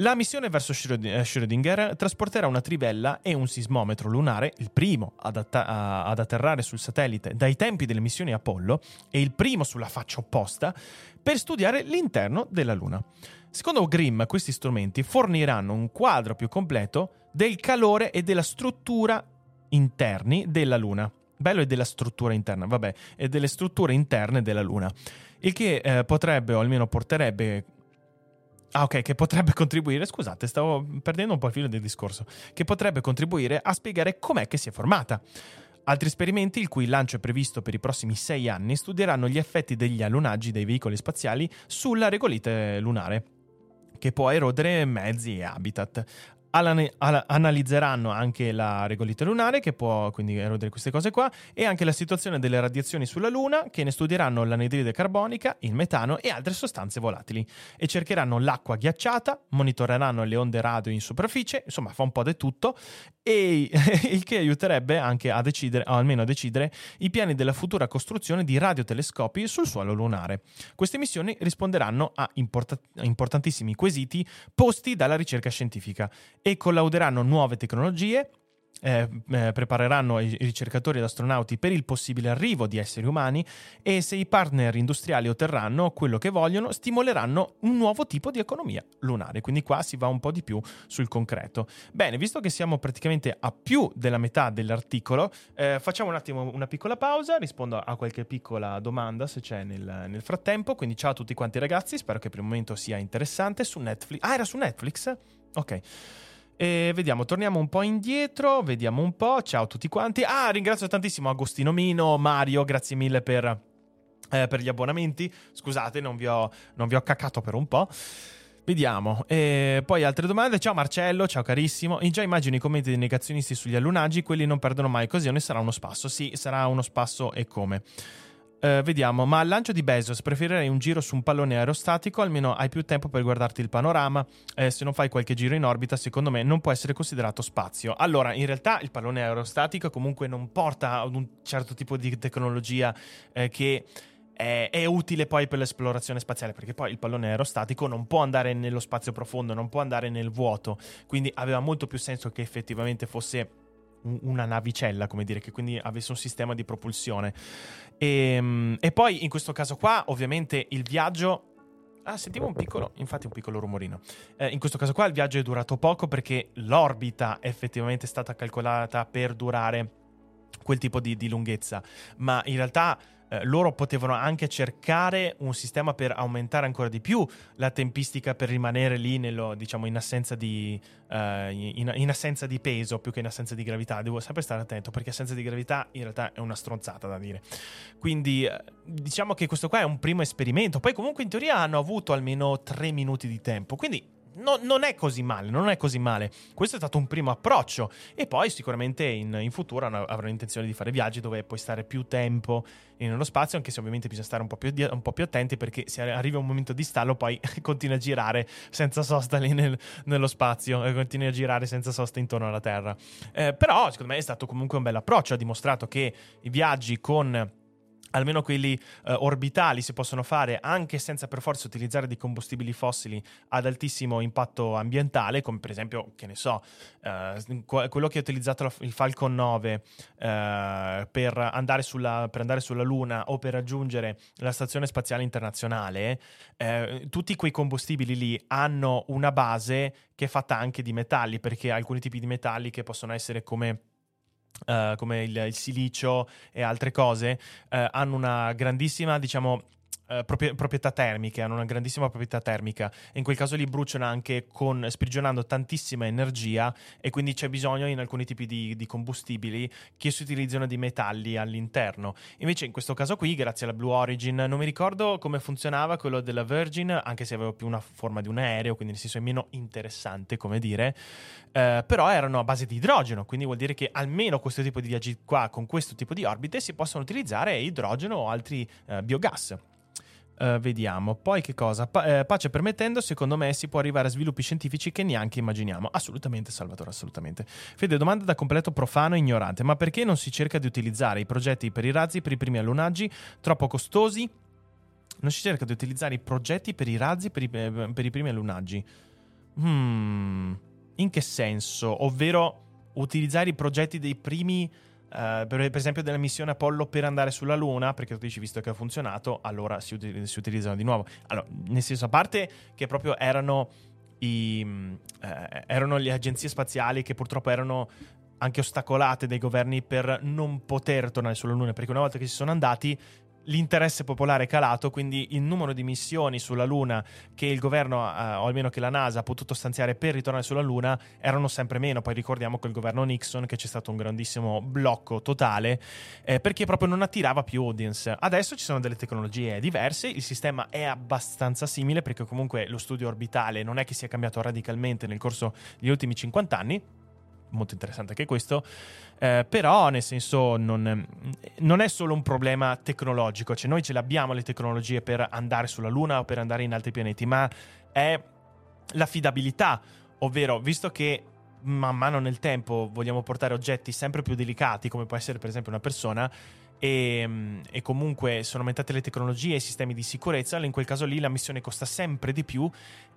La missione verso eh, Schrödinger trasporterà una trivella e un sismometro lunare, il primo ad, atta- ad, atterrare sul satellite dai tempi delle missioni Apollo e il primo sulla faccia opposta, per studiare l'interno della Luna. Secondo Grimm, questi strumenti forniranno un quadro più completo del calore e della struttura interni della Luna. Bello è della struttura interna, vabbè, e delle strutture interne della Luna. Il che eh, potrebbe, o almeno porterebbe Ah, ok, che potrebbe contribuire, scusate, stavo perdendo un po' il filo del discorso, che potrebbe contribuire a spiegare com'è che si è formata. Altri esperimenti, il cui lancio è previsto per i prossimi sei anni, studieranno gli effetti degli allunaggi dei veicoli spaziali sulla regolite lunare, che può erodere mezzi e habitat. Analizzeranno anche la regolite lunare, che può quindi erodere queste cose qua, e anche la situazione delle radiazioni sulla Luna, che ne studieranno l'anidride carbonica, il metano e altre sostanze volatili. E cercheranno l'acqua ghiacciata, monitoreranno le onde radio in superficie, insomma fa un po' di tutto, e il che aiuterebbe anche a decidere, o almeno a decidere, i piani della futura costruzione di radiotelescopi sul suolo lunare. Queste missioni risponderanno a import- importantissimi quesiti posti dalla ricerca scientifica e collauderanno nuove tecnologie, eh, eh, prepareranno i ricercatori ed astronauti per il possibile arrivo di esseri umani e se i partner industriali otterranno quello che vogliono, stimoleranno un nuovo tipo di economia lunare. Quindi qua si va un po' di più sul concreto. Bene, visto che siamo praticamente a più della metà dell'articolo, eh, facciamo un attimo una piccola pausa, rispondo a qualche piccola domanda se c'è nel, nel frattempo. Quindi ciao a tutti quanti ragazzi, spero che per il momento sia interessante su Netflix. Ah, era su Netflix? Ok. E vediamo, torniamo un po' indietro, vediamo un po'. Ciao a tutti quanti. Ah, ringrazio tantissimo Agostino Mino, Mario, grazie mille per, eh, per gli abbonamenti. Scusate, non vi, ho, non vi ho caccato per un po'. Vediamo. E poi altre domande. Ciao Marcello, ciao carissimo. In già immagino i commenti dei negazionisti sugli allunaggi, quelli non perdono mai occasione, sarà uno spasso. Sì, sarà uno spasso e come. Uh, vediamo, ma al lancio di Bezos preferirei un giro su un pallone aerostatico, almeno hai più tempo per guardarti il panorama. Eh, se non fai qualche giro in orbita, secondo me non può essere considerato spazio. Allora, in realtà il pallone aerostatico comunque non porta ad un certo tipo di tecnologia eh, che è, è, utile poi per l'esplorazione spaziale, perché poi il pallone aerostatico non può andare nello spazio profondo, non può andare nel vuoto, quindi aveva molto più senso che effettivamente fosse una navicella, come dire, che quindi avesse un sistema di propulsione. E, ehm, e poi in questo caso qua, ovviamente, il viaggio Ah, sentivo un piccolo, infatti un piccolo rumorino. Eh, in questo caso qua il viaggio è durato poco perché l'orbita effettivamente è stata calcolata per durare quel tipo di, di lunghezza, ma in realtà eh, loro potevano anche cercare un sistema per aumentare ancora di più la tempistica per rimanere lì nello, diciamo, in, assenza di, uh, in, in, assenza di, peso più che in assenza di gravità. Devo sempre stare attento perché assenza di gravità in realtà è una stronzata da dire. Quindi uh, diciamo che questo qua è un primo esperimento. Poi comunque in teoria hanno avuto almeno tre minuti di tempo. Quindi no, non è così male, non è così male. Questo è stato un primo approccio e poi sicuramente in, in futuro avranno intenzione di fare viaggi dove puoi stare più tempo nello spazio, anche se ovviamente bisogna stare un po' più, un po più attenti perché se arriva un momento di stallo poi continui a girare senza sosta lì nel, nello spazio, e continui a girare senza sosta intorno alla Terra. Eh, però secondo me è stato comunque un bel approccio, ha dimostrato che i viaggi con almeno quelli eh, orbitali si possono fare anche senza per forza utilizzare dei combustibili fossili ad altissimo impatto ambientale, come per esempio, che ne so, eh, quello che ha utilizzato il Falcon 9 eh, per, andare sulla, per, andare sulla, Luna o per raggiungere la Stazione Spaziale Internazionale, eh, tutti quei combustibili lì hanno una base che è fatta anche di metalli, perché alcuni tipi di metalli che possono essere come Uh, come il, il, silicio e altre cose, uh, hanno una grandissima, diciamo, eh, proprietà termiche, hanno una grandissima proprietà termica e in quel caso li bruciano anche con, sprigionando tantissima energia e quindi c'è bisogno in alcuni tipi di, di combustibili che si utilizzano di metalli all'interno. Invece in questo caso qui, grazie alla Blue Origin, non mi ricordo come funzionava quello della Virgin, anche se aveva più una forma di un aereo, quindi nel senso è meno interessante come dire, eh, però erano a base di idrogeno, quindi vuol dire che almeno questo tipo di viaggi qua con questo tipo di orbite si possono utilizzare idrogeno o altri eh, biogas. Uh, vediamo. Poi che cosa? Pa- eh, pace permettendo, secondo me si può arrivare a sviluppi scientifici che neanche immaginiamo. Assolutamente, Salvatore, assolutamente. Fede, domanda da completo profano e ignorante. Ma perché non si cerca di utilizzare i progetti per i razzi per i primi allunaggi troppo costosi? Non si cerca di utilizzare i progetti per i razzi per i, eh, per i primi allunaggi? Hmm. In che senso? Ovvero utilizzare i progetti dei primi Uh, per, esempio della missione Apollo per andare sulla Luna, perché tu dici visto che ha funzionato, allora si, uti- si utilizzano di nuovo. Allora, nel senso, a parte che proprio erano, i, eh, erano le agenzie spaziali che purtroppo erano anche ostacolate dai governi per non poter tornare sulla Luna, perché una volta che si sono andati l'interesse popolare è calato, quindi il numero di missioni sulla Luna che il governo, eh, o almeno che la NASA, ha potuto stanziare per ritornare sulla Luna erano sempre meno. Poi ricordiamo il governo Nixon che c'è stato un grandissimo blocco totale eh, perché proprio non attirava più audience. Adesso ci sono delle tecnologie diverse, il sistema è abbastanza simile perché comunque lo studio orbitale non è che sia cambiato radicalmente nel corso degli ultimi 50 anni molto interessante anche questo, eh, però nel senso non, non, è solo un problema tecnologico, cioè noi ce l'abbiamo le tecnologie per andare sulla Luna o per andare in altri pianeti, ma è l'affidabilità, ovvero visto che man mano nel tempo vogliamo portare oggetti sempre più delicati, come può essere per esempio una persona, e, e, comunque sono aumentate le tecnologie e i sistemi di sicurezza, in quel caso lì la missione costa sempre di più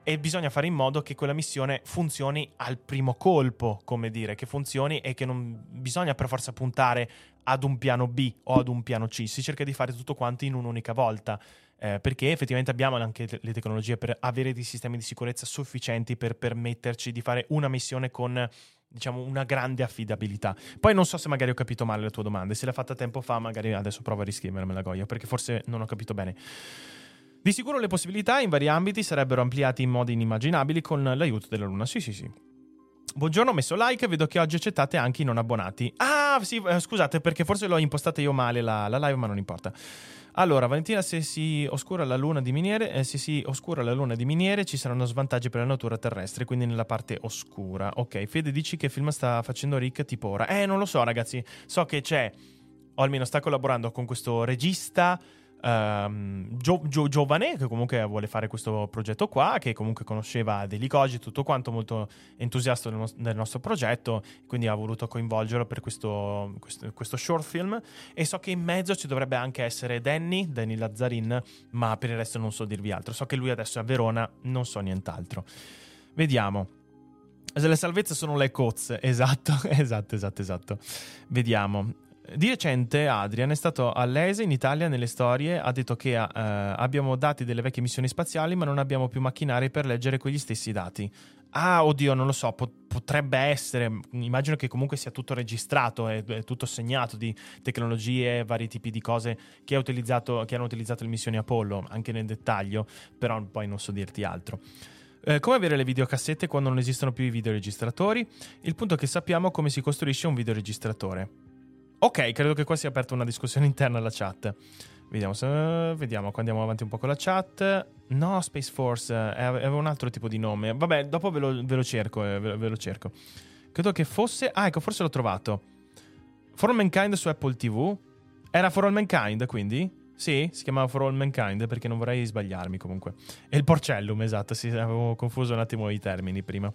e bisogna fare in modo che quella missione funzioni al primo colpo, come dire, che funzioni e che non bisogna per forza puntare ad un piano B o ad un piano C, si cerca di fare tutto quanto in un'unica volta. Eh, perché effettivamente abbiamo anche le tecnologie per avere dei sistemi di sicurezza sufficienti per permetterci di fare una missione con diciamo, una grande affidabilità. Poi non so se magari ho capito male la tua domanda, se l'ha fatta tempo fa, magari adesso provo a riscrivermela, Goya, perché forse non ho capito bene. Di sicuro le possibilità in vari ambiti sarebbero ampliate in modi inimmaginabili con l'aiuto della Luna. Sì, sì, sì. Buongiorno, ho messo like, vedo che oggi accettate anche i non abbonati. Ah, sì, eh, scusate, perché forse l'ho impostata io male la, la live, ma non importa. Allora, Valentina, se si oscura la luna di miniere, eh, se si oscura la luna di miniere, ci saranno svantaggi per la natura terrestre, quindi nella parte oscura. Ok, Fede dici che film sta facendo Rick tipo ora. Eh, non lo so, ragazzi. So che c'è, o almeno sta collaborando con questo regista um, gio- gio- giovane che comunque vuole fare questo progetto qua, che comunque conosceva degli Koji, tutto quanto, molto entusiasta del, no- del, nostro progetto, quindi ha voluto coinvolgerlo per questo, questo, questo, short film. E so che in mezzo ci dovrebbe anche essere Danny, Danny Lazzarin, ma per il resto non so dirvi altro. So che lui adesso è a Verona, non so nient'altro. Vediamo. Le salvezze sono le cozze, esatto, esatto, esatto, esatto. Vediamo. Di recente Adrian è stato all'ESE in Italia nelle storie, ha detto che uh, abbiamo dati delle vecchie missioni spaziali ma non abbiamo più macchinari per leggere quegli stessi dati. Ah, oddio, non lo so, pot- potrebbe essere, immagino che comunque sia tutto registrato, è, è tutto segnato di tecnologie, vari tipi di cose che, che hanno utilizzato le missioni Apollo, anche nel dettaglio, però poi non so dirti altro. Eh, come avere le videocassette quando non esistono più i videoregistratori? Il punto è che sappiamo come si costruisce un videoregistratore. Ok, credo che qua sia aperta una discussione interna alla chat. Vediamo, se, vediamo, qua andiamo avanti un po' con la chat. No, Space Force, eh, aveva un altro tipo di nome. Vabbè, dopo ve lo, ve lo cerco, eh, ve, ve, lo cerco. Credo che fosse... Ah, ecco, forse l'ho trovato. For All Mankind su Apple TV. Era For All Mankind, quindi? Sì, si chiamava For All Mankind, perché non vorrei sbagliarmi comunque. E il Porcellum, esatto, sì, avevo confuso un attimo i termini prima.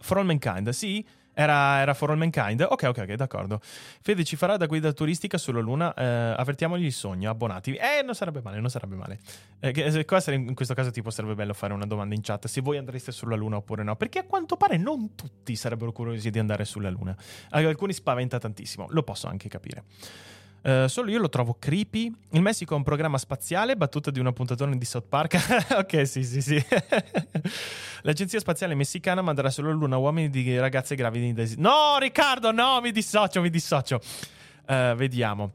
For All Mankind, sì, era, era, For All Mankind? Ok, ok, ok, d'accordo. Fede ci farà da guida turistica sulla Luna. Eh, avvertiamogli il sogno, abbonatevi. Eh, non sarebbe male, non sarebbe male. Eh, in questo caso tipo sarebbe bello fare una domanda in chat se voi andreste sulla Luna oppure no. Perché a quanto pare non tutti sarebbero curiosi di andare sulla Luna. Alcuni spaventa tantissimo, lo posso anche capire. Uh, solo io lo trovo creepy. Il Messico è un programma spaziale, battuta di una puntatona di South Park. ok, sì, sì, sì. L'agenzia spaziale messicana manderà sulla Luna uomini di ragazze gravidi in desiderio. No, Riccardo, no, mi dissocio, mi dissocio. Uh, vediamo.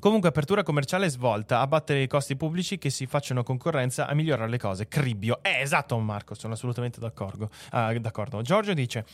Comunque, apertura commerciale svolta, abbattere i costi pubblici che si facciano concorrenza a migliorare le cose. Cribbio. Eh, esatto, Marco, sono assolutamente d'accordo. Ah, d'accordo. Giorgio dice: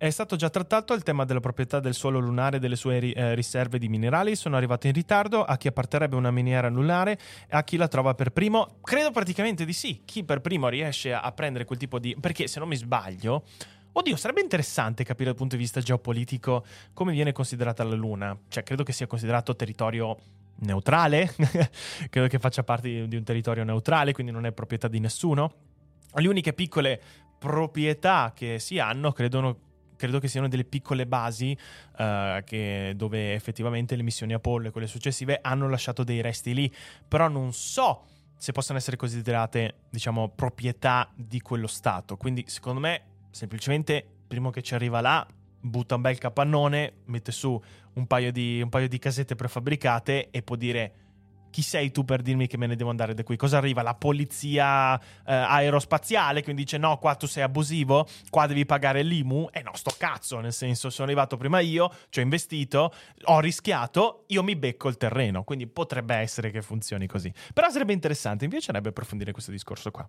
È stato già trattato il tema della proprietà del suolo lunare e delle sue ri- eh, riserve di minerali. Sono arrivato in ritardo a chi apparterrebbe una miniera lunare e a chi la trova per primo. Credo praticamente di sì. Chi per primo riesce a prendere quel tipo di. Perché se non mi sbaglio. Oddio, sarebbe interessante capire dal punto di vista geopolitico come viene considerata la Luna. Cioè, credo che sia considerato territorio neutrale, credo che faccia parte di un territorio neutrale, quindi non è proprietà di nessuno. Le uniche piccole proprietà che si hanno credono, credo che siano delle piccole basi uh, che, dove effettivamente le missioni Apollo e quelle successive hanno lasciato dei resti lì, però non so se possono essere considerate, diciamo, proprietà di quello Stato. Quindi, secondo me, semplicemente, prima che ci arriva là, butta un bel capannone, mette su un paio di, un paio di casette prefabbricate e può dire chi sei tu per dirmi che me ne devo andare da qui? Cosa arriva? La polizia eh, aerospaziale, quindi dice no, qua tu sei abusivo, qua devi pagare l'IMU. E eh no, sto cazzo, nel senso sono arrivato prima io, ci ho investito, ho rischiato, io mi becco il terreno, quindi potrebbe essere che funzioni così. Però sarebbe interessante, mi piacerebbe approfondire questo discorso qua.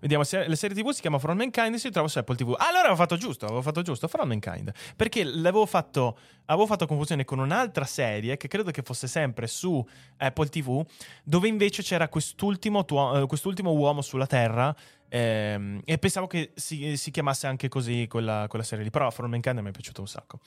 Vediamo se la serie TV si chiama From Mankind e si trova su Apple TV. Allora avevo fatto giusto, avevo fatto giusto, From Mankind. Perché l'avevo fatto, avevo fatto confusione con un'altra serie che credo che fosse sempre su Apple TV, dove invece c'era quest'ultimo, tuo, eh, quest'ultimo uomo sulla Terra. Ehm, e pensavo che si, si, chiamasse anche così quella, quella serie lì. Però From Mankind mi è piaciuto un sacco.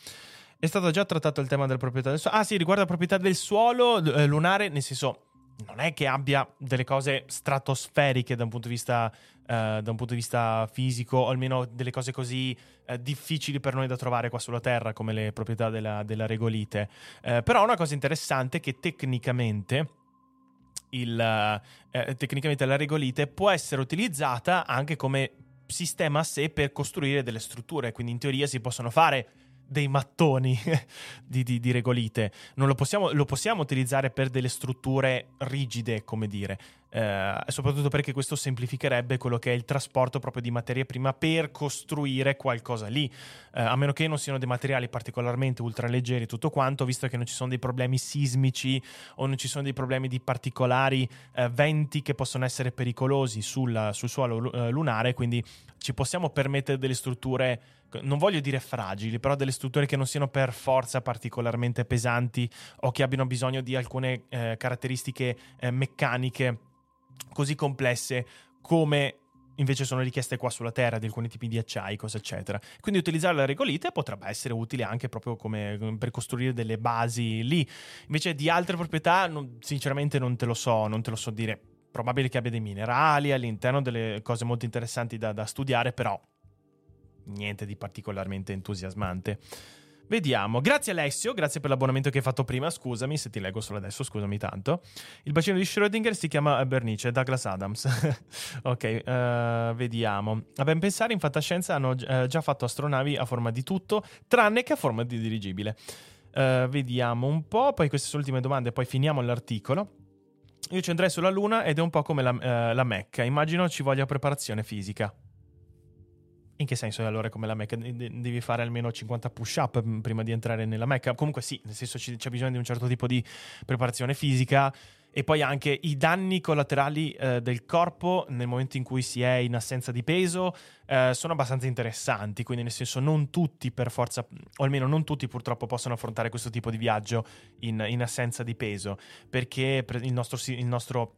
È stato già trattato il tema della proprietà del suolo. Ah, sì, riguarda la proprietà del suolo eh, lunare, nel senso non è che abbia delle cose stratosferiche da un punto di vista, uh, da un punto di vista fisico, o almeno delle cose così uh, difficili per noi da trovare qua sulla Terra, come le proprietà della, della regolite. Uh, però una cosa interessante è che tecnicamente, il, tecnicamente la regolite può essere utilizzata anche come sistema a sé per costruire delle strutture, quindi in teoria si possono fare dei mattoni di, di, di, regolite. Non lo possiamo, lo possiamo utilizzare per delle strutture rigide, come dire. Eh, soprattutto perché questo semplificherebbe quello che è il trasporto proprio di materia prima per costruire qualcosa lì. Eh, a meno che non siano dei materiali particolarmente ultraleggeri, tutto quanto, visto che non ci sono dei problemi sismici o non ci sono dei problemi di particolari eh, venti che possono essere pericolosi sul, sul suolo eh, lunare, quindi ci possiamo permettere delle strutture non voglio dire fragili, però delle strutture che non siano per forza particolarmente pesanti o che abbiano bisogno di alcune eh, caratteristiche eh, meccaniche così complesse come invece sono richieste qua sulla Terra di alcuni tipi di acciai, cosa eccetera. Quindi utilizzare la regolite potrebbe essere utile anche proprio come per costruire delle basi lì. Invece di altre proprietà, non, sinceramente non te lo so, non te lo so dire. Probabile che abbia dei minerali all'interno, delle cose molto interessanti da, da studiare, però niente di particolarmente entusiasmante. Vediamo. Grazie Alessio, grazie per l'abbonamento che hai fatto prima. Scusami se ti leggo solo adesso, scusami tanto. Il bacino di Schrödinger si chiama Bernice, Douglas Adams. ok, uh, vediamo. A ben pensare, in fantascienza hanno uh, già fatto astronavi a forma di tutto, tranne che a forma di dirigibile. Uh, vediamo un po', poi queste sono le ultime domande, poi finiamo l'articolo. Io ci andrei sulla Luna ed è un po' come la, la Mecca. Immagino ci voglia preparazione fisica. In che senso allora come la Mecca? Devi fare almeno 50 push-up mm, prima di entrare nella Mecca? Comunque sì, nel senso c'è bisogno di un certo tipo di preparazione fisica e poi anche i danni collaterali eh, del corpo nel momento in cui si è in assenza di peso eh, sono abbastanza interessanti, quindi nel senso non tutti per forza, o almeno non tutti purtroppo possono affrontare questo tipo di viaggio in, in assenza di peso, perché il nostro, il nostro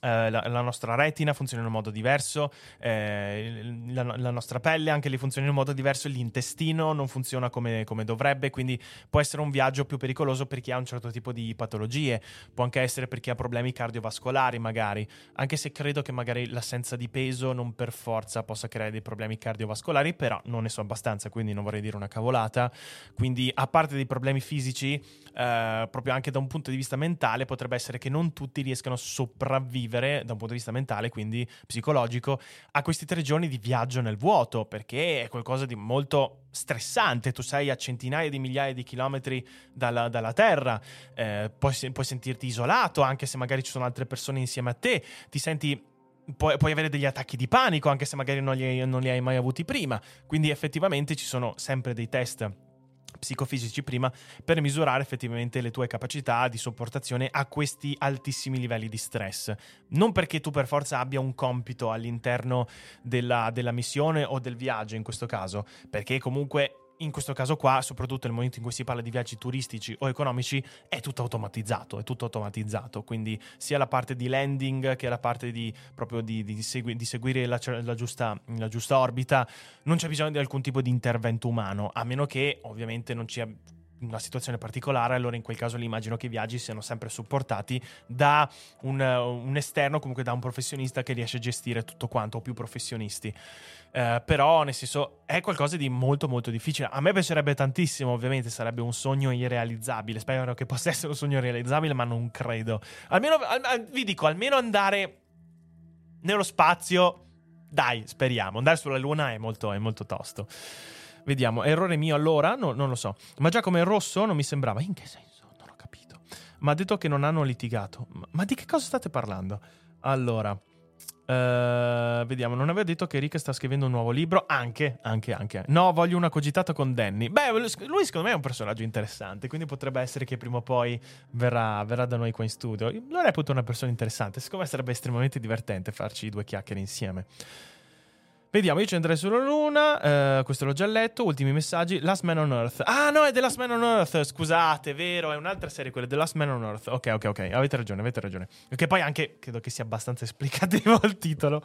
Uh, la, la, nostra retina funziona in un modo diverso, eh, la, la, nostra pelle anche lì funziona in un modo diverso, l'intestino non funziona come, come, dovrebbe, quindi può essere un viaggio più pericoloso per chi ha un certo tipo di patologie, può anche essere per chi ha problemi cardiovascolari magari, anche se credo che magari l'assenza di peso non per forza possa creare dei problemi cardiovascolari, però non ne so abbastanza, quindi non vorrei dire una cavolata, quindi a parte dei problemi fisici, eh, proprio anche da un punto di vista mentale, potrebbe essere che non tutti riescano a sopravvivere sopravvivere da un punto di vista mentale, quindi psicologico, a questi tre giorni di viaggio nel vuoto, perché è qualcosa di molto stressante. Tu sei a centinaia di migliaia di chilometri dalla, dalla Terra, eh, puoi, puoi sentirti isolato, anche se magari ci sono altre persone insieme a te, ti senti Puoi, puoi, avere degli attacchi di panico, anche se magari non li, non li, hai mai avuti prima. Quindi effettivamente ci sono sempre dei test psicofisici prima per misurare effettivamente le tue capacità di sopportazione a questi altissimi livelli di stress. Non perché tu per forza abbia un compito all'interno della, della missione o del viaggio in questo caso, perché comunque in questo caso qua, soprattutto nel momento in cui si parla di viaggi turistici o economici, è tutto automatizzato, è tutto automatizzato, quindi sia la parte di landing che la parte di, proprio di, di, segui, di seguire la, la, giusta, la giusta orbita, non c'è bisogno di alcun tipo di intervento umano, a meno che ovviamente non ci una situazione particolare, allora in quel caso lì immagino che i viaggi siano sempre supportati da un, un, esterno, comunque da un professionista che riesce a gestire tutto quanto, o più professionisti. Eh, però, nel senso, è qualcosa di molto molto difficile. A me piacerebbe tantissimo, ovviamente, sarebbe un sogno irrealizzabile. Spero che possa essere un sogno irrealizzabile, ma non credo. Almeno, al, vi dico, almeno andare nello spazio, dai, speriamo. Andare sulla Luna è molto, è molto tosto. Vediamo, errore mio allora? No, non lo so. Ma già come rosso non mi sembrava. In che senso? Non ho capito. Ma ha detto che non hanno litigato. Ma, di che cosa state parlando? Allora, Uh, vediamo, non aveva detto che Rick sta scrivendo un nuovo libro? Anche, anche, anche. No, voglio una cogitata con Danny. Beh, lui secondo me è un personaggio interessante, quindi potrebbe essere che prima o poi verrà, verrà da noi qua in studio. Lo reputo una persona interessante, secondo me sarebbe estremamente divertente farci due chiacchiere insieme. Vediamo, io ci andrei sulla Luna. Uh, questo l'ho già letto. Ultimi messaggi. Last Man on Earth. Ah, no, è The Last Man on Earth. Scusate, vero, è un'altra serie quella. The Last Man on Earth. Ok, ok, ok. Avete ragione, avete ragione. Che poi anche credo che sia abbastanza esplicativo il titolo.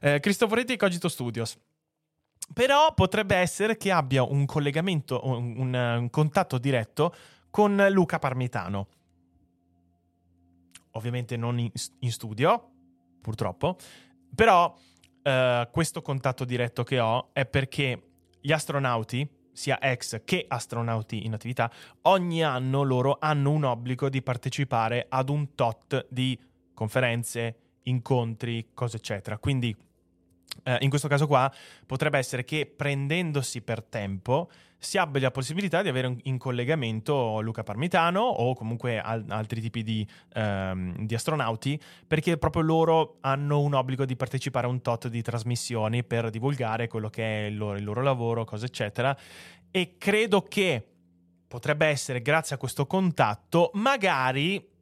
Eh, Cristoforetti e Cogito Studios. Però potrebbe essere che abbia un collegamento, un, un, un contatto diretto con Luca Parmitano. Ovviamente non in, in studio, purtroppo. Però uh, questo contatto diretto che ho è perché gli astronauti, sia ex che astronauti in attività, ogni anno loro hanno un obbligo di partecipare ad un tot di conferenze, incontri, cose eccetera. Quindi eh, in questo caso qua potrebbe essere che prendendosi per tempo si abbia la possibilità di avere in collegamento Luca Parmitano o comunque al- altri tipi di, ehm, di, astronauti, perché proprio loro hanno un obbligo di partecipare a un tot di trasmissioni per divulgare quello che è il loro, il loro lavoro, cose eccetera. E credo che potrebbe essere grazie a questo contatto, magari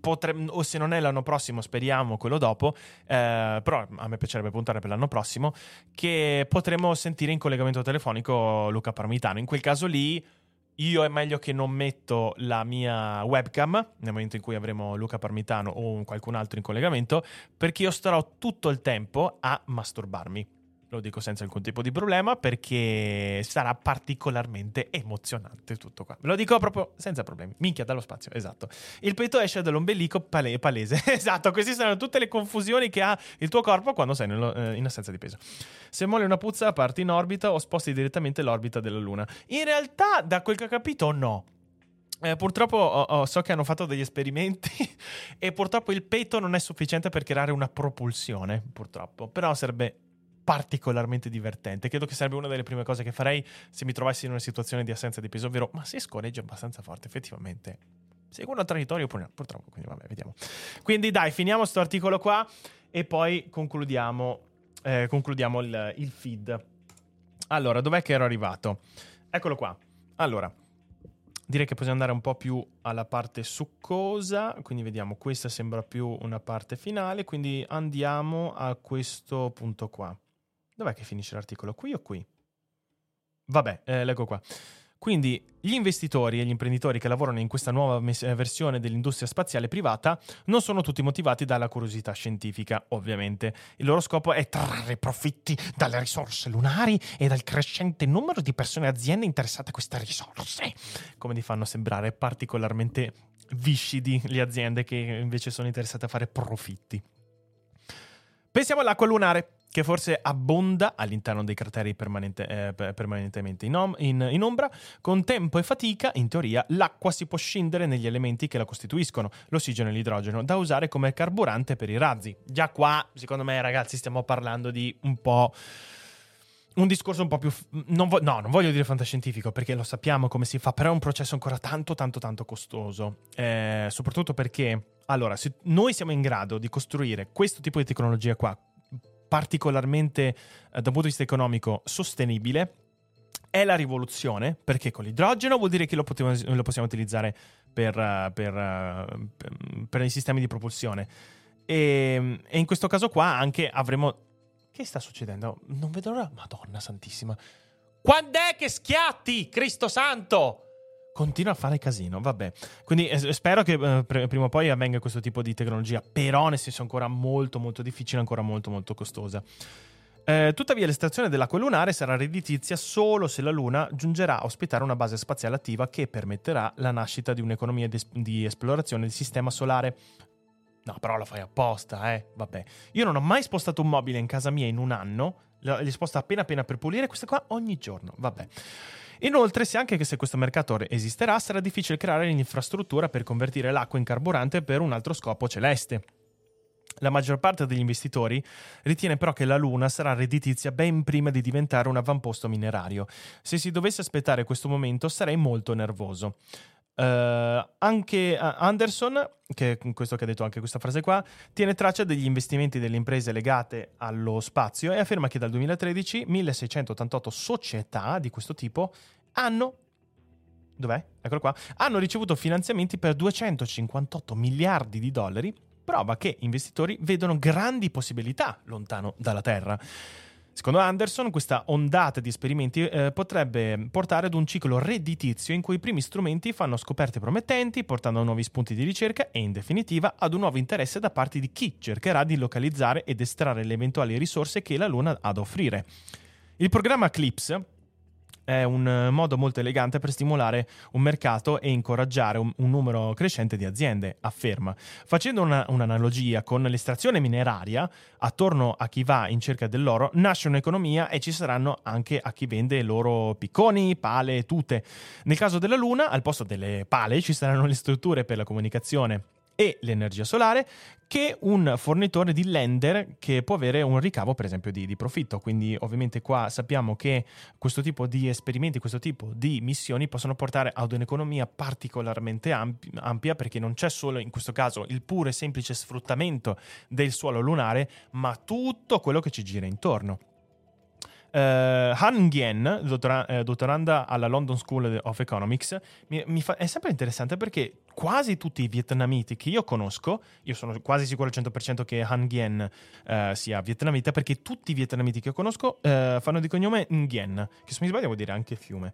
potre- o se non è l'anno prossimo, speriamo quello dopo, eh, però a me piacerebbe puntare per l'anno prossimo, che potremo sentire in collegamento telefonico Luca Parmitano. In quel caso lì io è meglio che non metto la mia webcam nel momento in cui avremo Luca Parmitano o qualcun altro in collegamento, perché io starò tutto il tempo a masturbarmi. Lo dico senza alcun tipo di problema perché sarà particolarmente emozionante tutto qua. Ve lo dico proprio senza problemi. Minchia dallo spazio, esatto. Il petto esce dall'ombelico pale- palese. esatto, queste sono tutte le confusioni che ha il tuo corpo quando sei nello, eh, in assenza di peso. Se muore una puzza, parti in orbita o sposti direttamente l'orbita della Luna. In realtà, da quel che ho capito, no. Eh, purtroppo oh, oh, so che hanno fatto degli esperimenti e purtroppo il peto non è sufficiente per creare una propulsione, purtroppo. Però sarebbe particolarmente divertente. Credo che sarebbe una delle prime cose che farei se mi trovassi in una situazione di assenza di peso, ovvero ma se scorreggia abbastanza forte, effettivamente. Una traiettoria purtroppo, quindi vabbè, vediamo. Quindi dai, finiamo questo articolo qua e poi concludiamo, eh, concludiamo il, il feed. Allora, dov'è che ero arrivato? Eccolo qua. Allora, direi che possiamo andare un po' più alla parte succosa, quindi vediamo, questa sembra più una parte finale, quindi andiamo a questo punto qua. Dov'è che finisce l'articolo? Qui o qui? Vabbè, eh, leggo qua. Quindi gli investitori e gli imprenditori che lavorano in questa nuova mes- eh, versione dell'industria spaziale privata non sono tutti motivati dalla curiosità scientifica, ovviamente. Il loro scopo è trarre profitti dalle risorse lunari e dal crescente numero di persone e aziende interessate a queste risorse. Come ti fanno sembrare particolarmente viscidi le aziende che invece sono interessate a fare profitti. Pensiamo all'acqua lunare che forse abbonda all'interno dei crateri permanente, eh, permanentemente in, om- in, in, ombra, con tempo e fatica, in teoria, l'acqua si può scindere negli elementi che la costituiscono, l'ossigeno e l'idrogeno, da usare come carburante per i razzi. Già qua, secondo me, ragazzi, stiamo parlando di un po' un discorso un po' più. Non vo- no, non voglio dire fantascientifico perché lo sappiamo come si fa, però è un processo ancora tanto, tanto, tanto costoso. Eh, soprattutto perché, allora, se noi siamo in grado di costruire questo tipo di tecnologia qua, particolarmente eh, da un punto di vista economico sostenibile, è la rivoluzione, perché con l'idrogeno vuol dire che lo, potevo, lo possiamo utilizzare per, uh, per, uh, per, i sistemi di propulsione. E, e, in questo caso qua anche avremo... Che sta succedendo? Non vedo l'ora... Madonna santissima. Quando è che schiatti, Cristo santo? Continua a fare casino, vabbè. Quindi eh, spero che eh, prima o poi avvenga questo tipo di tecnologia, però nel senso ancora molto molto difficile, ancora molto molto costosa. Eh, tuttavia l'estrazione dell'acqua lunare sarà redditizia solo se la Luna giungerà a ospitare una base spaziale attiva che permetterà la nascita di un'economia di, di esplorazione del sistema solare. No, però lo fai apposta, eh. Vabbè. Io non ho mai spostato un mobile in casa mia in un anno. Li sposto appena appena per pulire. Questa qua ogni giorno. Vabbè. Inoltre, se anche se questo mercato esisterà, sarà difficile creare l'infrastruttura per convertire l'acqua in carburante per un altro scopo celeste. La maggior parte degli investitori ritiene però che la Luna sarà redditizia ben prima di diventare un avamposto minerario. Se si dovesse aspettare questo momento sarei molto nervoso. Uh, anche uh, Anderson, che questo che ha detto anche questa frase qua, tiene traccia degli investimenti delle imprese legate allo spazio e afferma che dal 2013 1688 società di questo tipo hanno Dov'è? Eccolo qua. Hanno ricevuto finanziamenti per 258 miliardi di dollari, prova che investitori vedono grandi possibilità lontano dalla Terra. Secondo Anderson, questa ondata di esperimenti eh, potrebbe portare ad un ciclo redditizio in cui i primi strumenti fanno scoperte promettenti, portando a nuovi spunti di ricerca e, in definitiva, ad un nuovo interesse da parte di chi cercherà di localizzare ed estrarre le eventuali risorse che la Luna ha da offrire. Il programma Eclipse è un eh, modo molto elegante per stimolare un mercato e incoraggiare un, un numero crescente di aziende, afferma. Facendo una, un'analogia con l'estrazione mineraria, attorno a chi va in cerca dell'oro nasce un'economia e ci saranno anche a chi vende loro picconi, pale, tute. Nel caso della Luna, al posto delle pale ci saranno le strutture per la comunicazione e l'energia solare che un fornitore di lender che può avere un ricavo per esempio di, di, profitto. Quindi ovviamente qua sappiamo che questo tipo di esperimenti questo tipo di missioni possono portare ad un'economia particolarmente ampia perché non c'è solo in questo caso il puro e semplice sfruttamento del suolo lunare ma tutto quello che ci gira intorno. Uh, Han Nguyen, dottora- eh, dottoranda alla London School of Economics, mi, mi fa- è sempre interessante perché quasi tutti i vietnamiti che io conosco, io sono quasi sicuro al 100% che Han Nguyen uh, sia vietnamita, perché tutti i vietnamiti che io conosco uh, fanno di cognome Nguyen, che se mi sbaglio vuol dire anche fiume.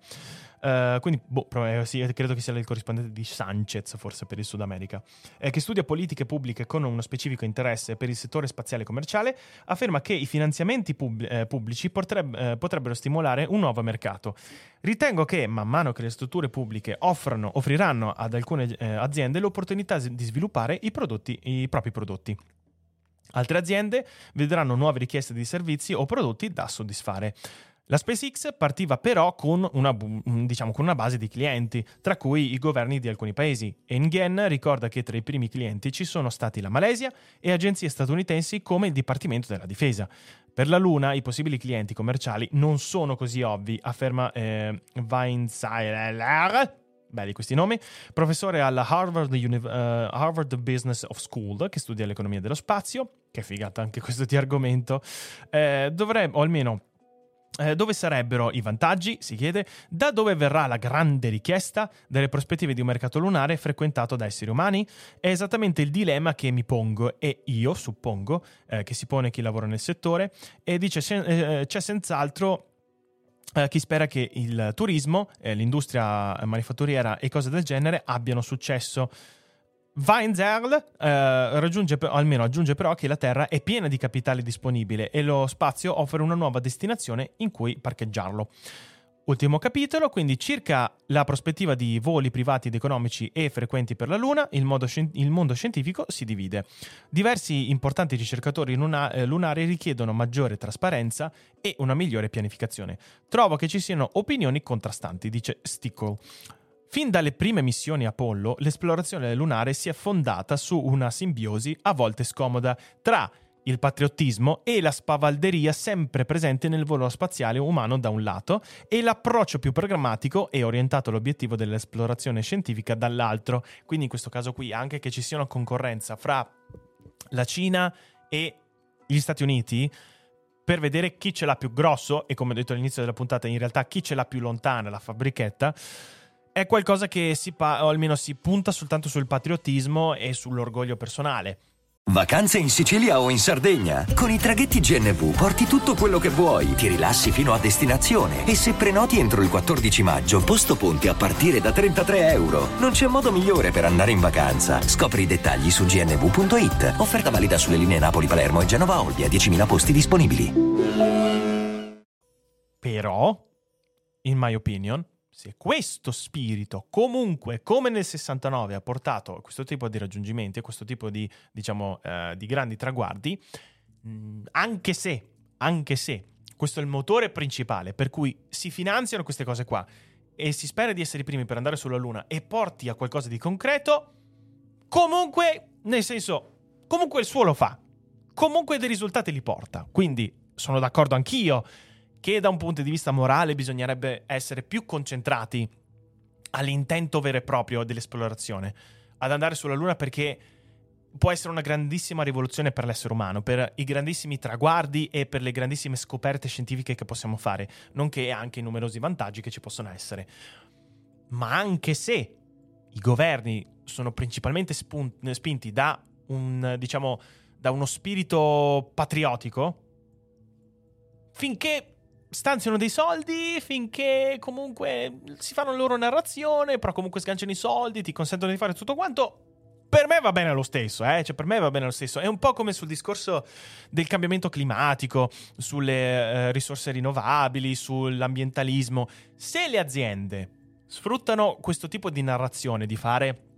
Uh, quindi, boh, eh, sì, credo che sia il corrispondente di Sanchez, forse per il Sud America, eh, che studia politiche pubbliche con uno specifico interesse per il settore spaziale commerciale, afferma che i finanziamenti pub- eh, pubblici eh, potrebbero stimolare un nuovo mercato. Ritengo che, man mano che le strutture pubbliche offrono, offriranno ad alcune eh, aziende l'opportunità di sviluppare i, prodotti, i propri prodotti. Altre aziende vedranno nuove richieste di servizi o prodotti da soddisfare. La SpaceX partiva però con una, diciamo, con una, base di clienti, tra cui i governi di alcuni paesi. E Nguyen ricorda che tra i primi clienti ci sono stati la Malesia e agenzie statunitensi come il Dipartimento della Difesa. Per la Luna i possibili clienti commerciali non sono così ovvi, afferma eh, Weinzeiler, belli questi nomi, professore alla Harvard, Uni- uh, Harvard, Business of School, che studia l'economia dello spazio, che figata anche questo di argomento, eh, dovrebbe, o almeno eh, dove sarebbero i vantaggi? Si chiede. Da dove verrà la grande richiesta delle prospettive di un mercato lunare frequentato da esseri umani? È esattamente il dilemma che mi pongo e io suppongo eh, che si pone chi lavora nel settore e dice sen- eh, c'è senz'altro Uh, chi spera che il turismo, eh, l'industria manifatturiera e cose del genere abbiano successo Weinzerl eh, raggiunge, almeno aggiunge però che la Terra è piena di capitale disponibile e lo spazio offre una nuova destinazione in cui parcheggiarlo. Ultimo capitolo, quindi circa la prospettiva di voli privati ed economici e frequenti per la Luna, il, scien- il mondo scientifico si divide. Diversi importanti ricercatori luna- eh, lunari richiedono maggiore trasparenza e una migliore pianificazione. Trovo che ci siano opinioni contrastanti, dice Stickle. Fin dalle prime missioni Apollo, l'esplorazione lunare si è fondata su una simbiosi a volte scomoda tra il patriottismo e la spavalderia sempre presente nel volo spaziale umano da un lato e l'approccio più programmatico e orientato all'obiettivo dell'esplorazione scientifica dall'altro. Quindi in questo caso qui anche che ci sia una concorrenza fra la Cina e gli Stati Uniti per vedere chi ce l'ha più grosso e come ho detto all'inizio della puntata, in realtà chi ce l'ha più lontana la fabbrichetta, è qualcosa che si pa- o almeno si punta soltanto sul patriottismo e sull'orgoglio personale. Vacanze in Sicilia o in Sardegna? Con i traghetti GNV porti tutto quello che vuoi, ti rilassi fino a destinazione e se prenoti entro il 14 maggio, posto ponti a partire da 33 euro. Non c'è modo migliore per andare in vacanza. Scopri i dettagli su gnv.it. Offerta valida sulle linee Napoli-Palermo e Genova-Olbia, 10.000 posti disponibili. Però, in my opinion, se questo spirito comunque, come nel 69, ha portato a questo tipo di raggiungimenti, a questo tipo di, diciamo, eh, di grandi traguardi, mh, anche se, anche se questo è il motore principale per cui si finanziano queste cose qua e si spera di essere i primi per andare sulla Luna e porti a qualcosa di concreto, comunque, nel senso, comunque il suo lo fa, comunque dei risultati li porta. Quindi sono d'accordo anch'io che da un punto di vista morale bisognerebbe essere più concentrati all'intento vero e proprio dell'esplorazione, ad andare sulla Luna perché può essere una grandissima rivoluzione per l'essere umano, per i grandissimi traguardi e per le grandissime scoperte scientifiche che possiamo fare, nonché anche i numerosi vantaggi che ci possono essere. Ma anche se i governi sono principalmente spun- spinti da un, diciamo, da uno spirito patriottico, finché stanziano dei soldi finché comunque si fanno la loro narrazione, però comunque sganciano i soldi, ti consentono di fare tutto quanto. Per me va bene lo stesso, eh? cioè per me va bene lo stesso. È un po' come sul discorso del cambiamento climatico, sulle eh, risorse rinnovabili, sull'ambientalismo. Se le aziende sfruttano questo tipo di narrazione, di fare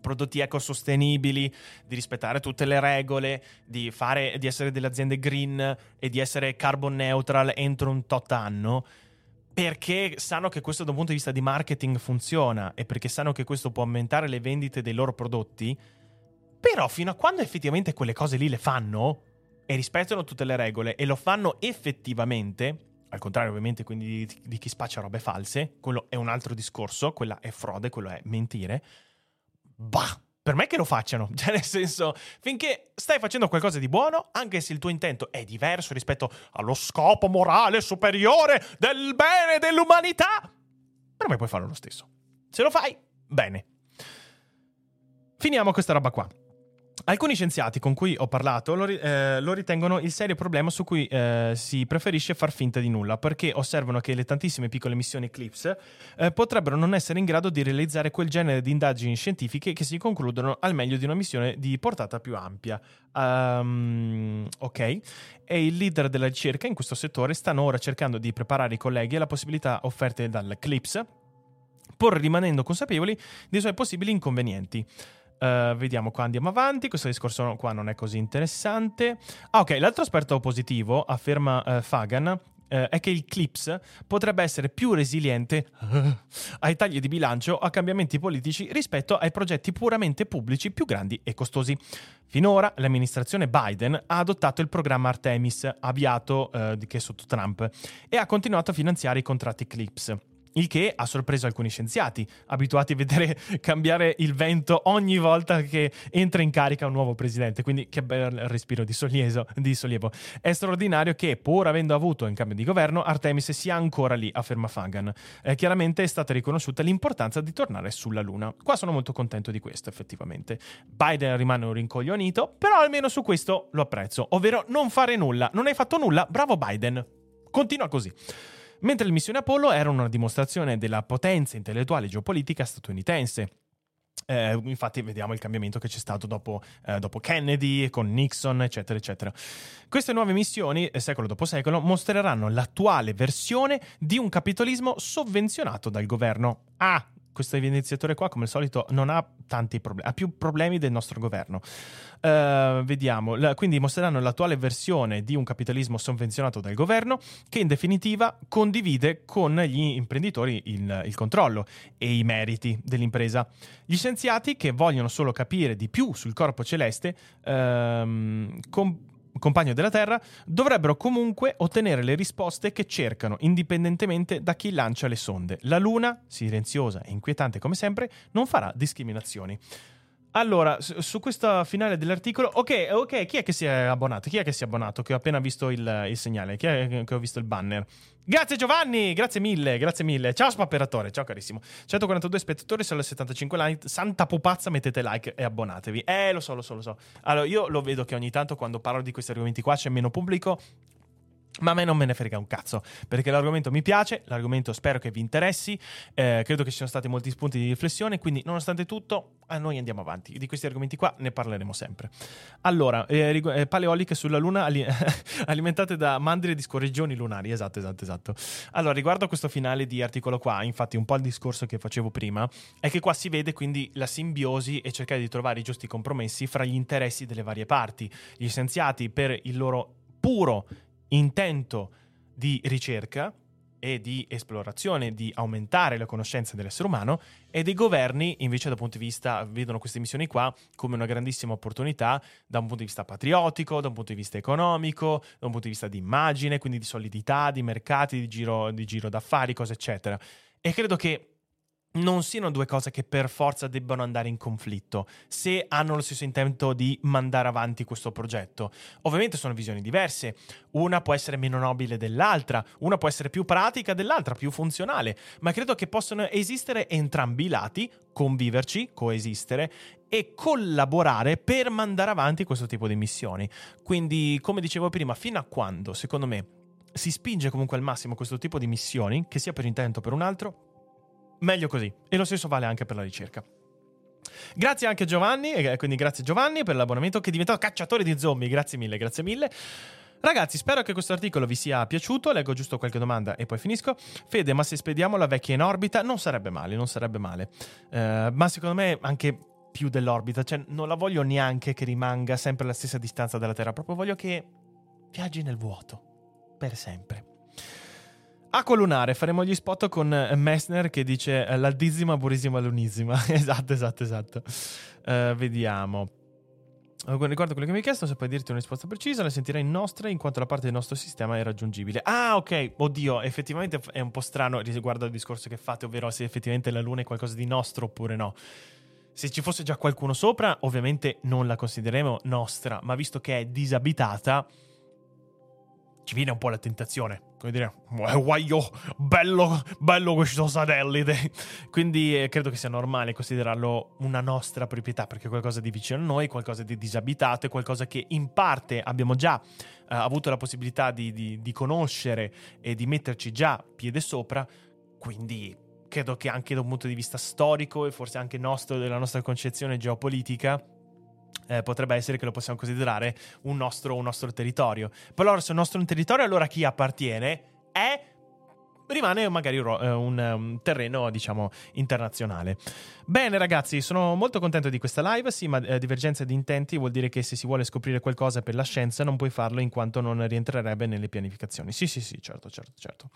prodotti ecosostenibili, di rispettare tutte le regole, di, fare, di essere delle aziende green e di essere carbon neutral entro un tot anno, perché sanno che questo da un punto di vista di marketing funziona e perché sanno che questo può aumentare le vendite dei loro prodotti, però fino a quando effettivamente quelle cose lì le fanno e rispettano tutte le regole e lo fanno effettivamente, al contrario ovviamente quindi di, di chi spaccia robe false, quello è un altro discorso, quella è frode, quello è mentire, bah, per me che lo facciano. Cioè, nel senso, finché stai facendo qualcosa di buono, anche se il tuo intento è diverso rispetto allo scopo morale superiore del bene dell'umanità, per me puoi farlo lo stesso. Se lo fai, bene. Finiamo questa roba qua. Alcuni scienziati con cui ho parlato lo, eh, lo ritengono il serio problema su cui eh, si preferisce far finta di nulla, perché osservano che le tantissime piccole missioni Eclipse eh, potrebbero non essere in grado di realizzare quel genere di indagini scientifiche che si concludono al meglio di una missione di portata più ampia. Um, ok, e il leader della ricerca in questo settore stanno ora cercando di preparare i colleghi alle possibilità offerte dall'Eclipse, pur rimanendo consapevoli dei suoi possibili inconvenienti. Uh, vediamo qua, andiamo avanti. Questo discorso qua non è così interessante. Ah, ok, l'altro aspetto positivo, afferma uh, Fagan, Uh, è che il Clips potrebbe essere più resiliente uh, ai tagli di bilancio a cambiamenti politici rispetto ai progetti puramente pubblici più grandi e costosi. Finora l'amministrazione Biden ha adottato il programma Artemis, avviato uh, che sotto Trump, e ha continuato a finanziare i contratti Clips. Il che ha sorpreso alcuni scienziati, abituati a vedere cambiare il vento ogni volta che entra in carica un nuovo presidente. Quindi che bel respiro di, sollieso, di sollievo. È straordinario che, pur avendo avuto in cambio di governo, Artemis sia ancora lì, afferma Fagan. Eh, chiaramente è stata riconosciuta l'importanza di tornare sulla Luna. Qua sono molto contento di questo, effettivamente. Biden rimane un rincoglionito, però almeno su questo lo apprezzo, ovvero non fare nulla. Non hai fatto nulla, bravo Biden. Continua così mentre le missioni Apollo erano una dimostrazione della potenza intellettuale e geopolitica statunitense. Eh, infatti vediamo il cambiamento che c'è stato dopo, eh, dopo, Kennedy, con Nixon, eccetera, eccetera. Queste nuove missioni, eh, secolo dopo secolo, mostreranno l'attuale versione di un capitalismo sovvenzionato dal governo. Ah, questo evidenziatore qua, come al solito, non ha tanti problemi, ha più problemi del nostro governo. Uh, vediamo, la, quindi mostreranno l'attuale versione di un capitalismo sovvenzionato dal governo che in definitiva condivide con gli imprenditori il, il controllo e i meriti dell'impresa. Gli scienziati che vogliono solo capire di più sul corpo celeste uh, com- compagno della Terra, dovrebbero comunque ottenere le risposte che cercano, indipendentemente da chi lancia le sonde. La Luna, silenziosa e inquietante come sempre, non farà discriminazioni. Allora, su, su questo finale dell'articolo, ok, ok, chi è che si è abbonato? Chi è che si è abbonato? Che ho appena visto il, il segnale, chi è che ho visto il banner? Grazie Giovanni, grazie mille, grazie mille. Ciao spapperatore, ciao carissimo. 142 spettatori, solo 75 like. Santa pupazza, mettete like e abbonatevi. Eh, lo so, lo so, lo so. Allora, io lo vedo che ogni tanto quando parlo di questi argomenti qua c'è meno pubblico. Ma a me non me ne frega un cazzo, perché l'argomento mi piace, l'argomento spero che vi interessi, eh, credo che ci siano stati molti spunti di riflessione, quindi nonostante tutto a noi andiamo avanti. Di questi argomenti qua ne parleremo sempre. Allora, eh, rigu- eh, paleoliche sulla Luna ali- alimentate da mandrie di scorreggioni lunari, esatto, esatto, esatto. Allora, riguardo a questo finale di articolo qua, infatti un po' il discorso che facevo prima, è che qua si vede quindi la simbiosi e cercare di trovare i giusti compromessi fra gli interessi delle varie parti. Gli scienziati per il loro puro intento di ricerca e di esplorazione, di aumentare la conoscenza dell'essere umano e dei governi invece dal punto di vista vedono queste missioni qua come una grandissima opportunità da un punto di vista patriottico, da un punto di vista economico, da un punto di vista di immagine, quindi di solidità, di mercati, di giro, di giro d'affari, cose eccetera. E credo che non siano due cose che per forza debbano andare in conflitto, se hanno lo stesso intento di mandare avanti questo progetto. Ovviamente sono visioni diverse, una può essere meno nobile dell'altra, una può essere più pratica dell'altra, più funzionale, ma credo che possano esistere entrambi i lati, conviverci, coesistere e collaborare per mandare avanti questo tipo di missioni. Quindi, come dicevo prima, fino a quando, secondo me, si spinge comunque al massimo questo tipo di missioni, che sia per intento o per un altro, meglio così. E lo stesso vale anche per la ricerca. Grazie anche Giovanni, e quindi grazie Giovanni per l'abbonamento che è diventato cacciatore di zombie, grazie mille, grazie mille. Ragazzi, spero che questo articolo vi sia piaciuto. Leggo giusto qualche domanda e poi finisco. Fede, ma se spediamo la vecchia in orbita non sarebbe male, non sarebbe male. Uh, ma secondo me anche più dell'orbita, cioè non la voglio neanche che rimanga sempre alla stessa distanza dalla Terra, proprio voglio che viaggi nel vuoto per sempre. Acqua lunare, faremo gli spot con eh, Messner che dice eh, l'altissima, burisima, lunissima. esatto, esatto, esatto. Uh, vediamo. Riguardo quello che mi hai chiesto, se puoi dirti una risposta precisa, la sentirei nostra in quanto la parte del nostro sistema è raggiungibile. Ah, ok. Oddio, effettivamente è un po' strano riguardo al discorso che fate, ovvero se effettivamente la Luna è qualcosa di nostro oppure no. Se ci fosse già qualcuno sopra, ovviamente non la considereremo nostra, ma visto che è disabitata, ci viene un po' la tentazione. Come dire, guaio, bello, bello questo satellite. Quindi eh, credo che sia normale considerarlo una nostra proprietà, perché è qualcosa di vicino a noi, qualcosa di disabitato, è qualcosa che in parte abbiamo già eh, avuto la possibilità di, di, di conoscere e di metterci già piede sopra. Quindi credo che anche da un punto di vista storico e forse anche nostro, della nostra concezione geopolitica, eh, potrebbe essere che lo possiamo considerare un nostro, un nostro territorio. Però se è un nostro territorio, allora chi appartiene è rimane magari un, un, terreno, diciamo, internazionale. Bene, ragazzi, sono molto contento di questa live. Sì, ma eh, divergenza di intenti vuol dire che se si vuole scoprire qualcosa per la scienza non puoi farlo in quanto non rientrerebbe nelle pianificazioni. Sì, sì, sì, certo, certo, certo.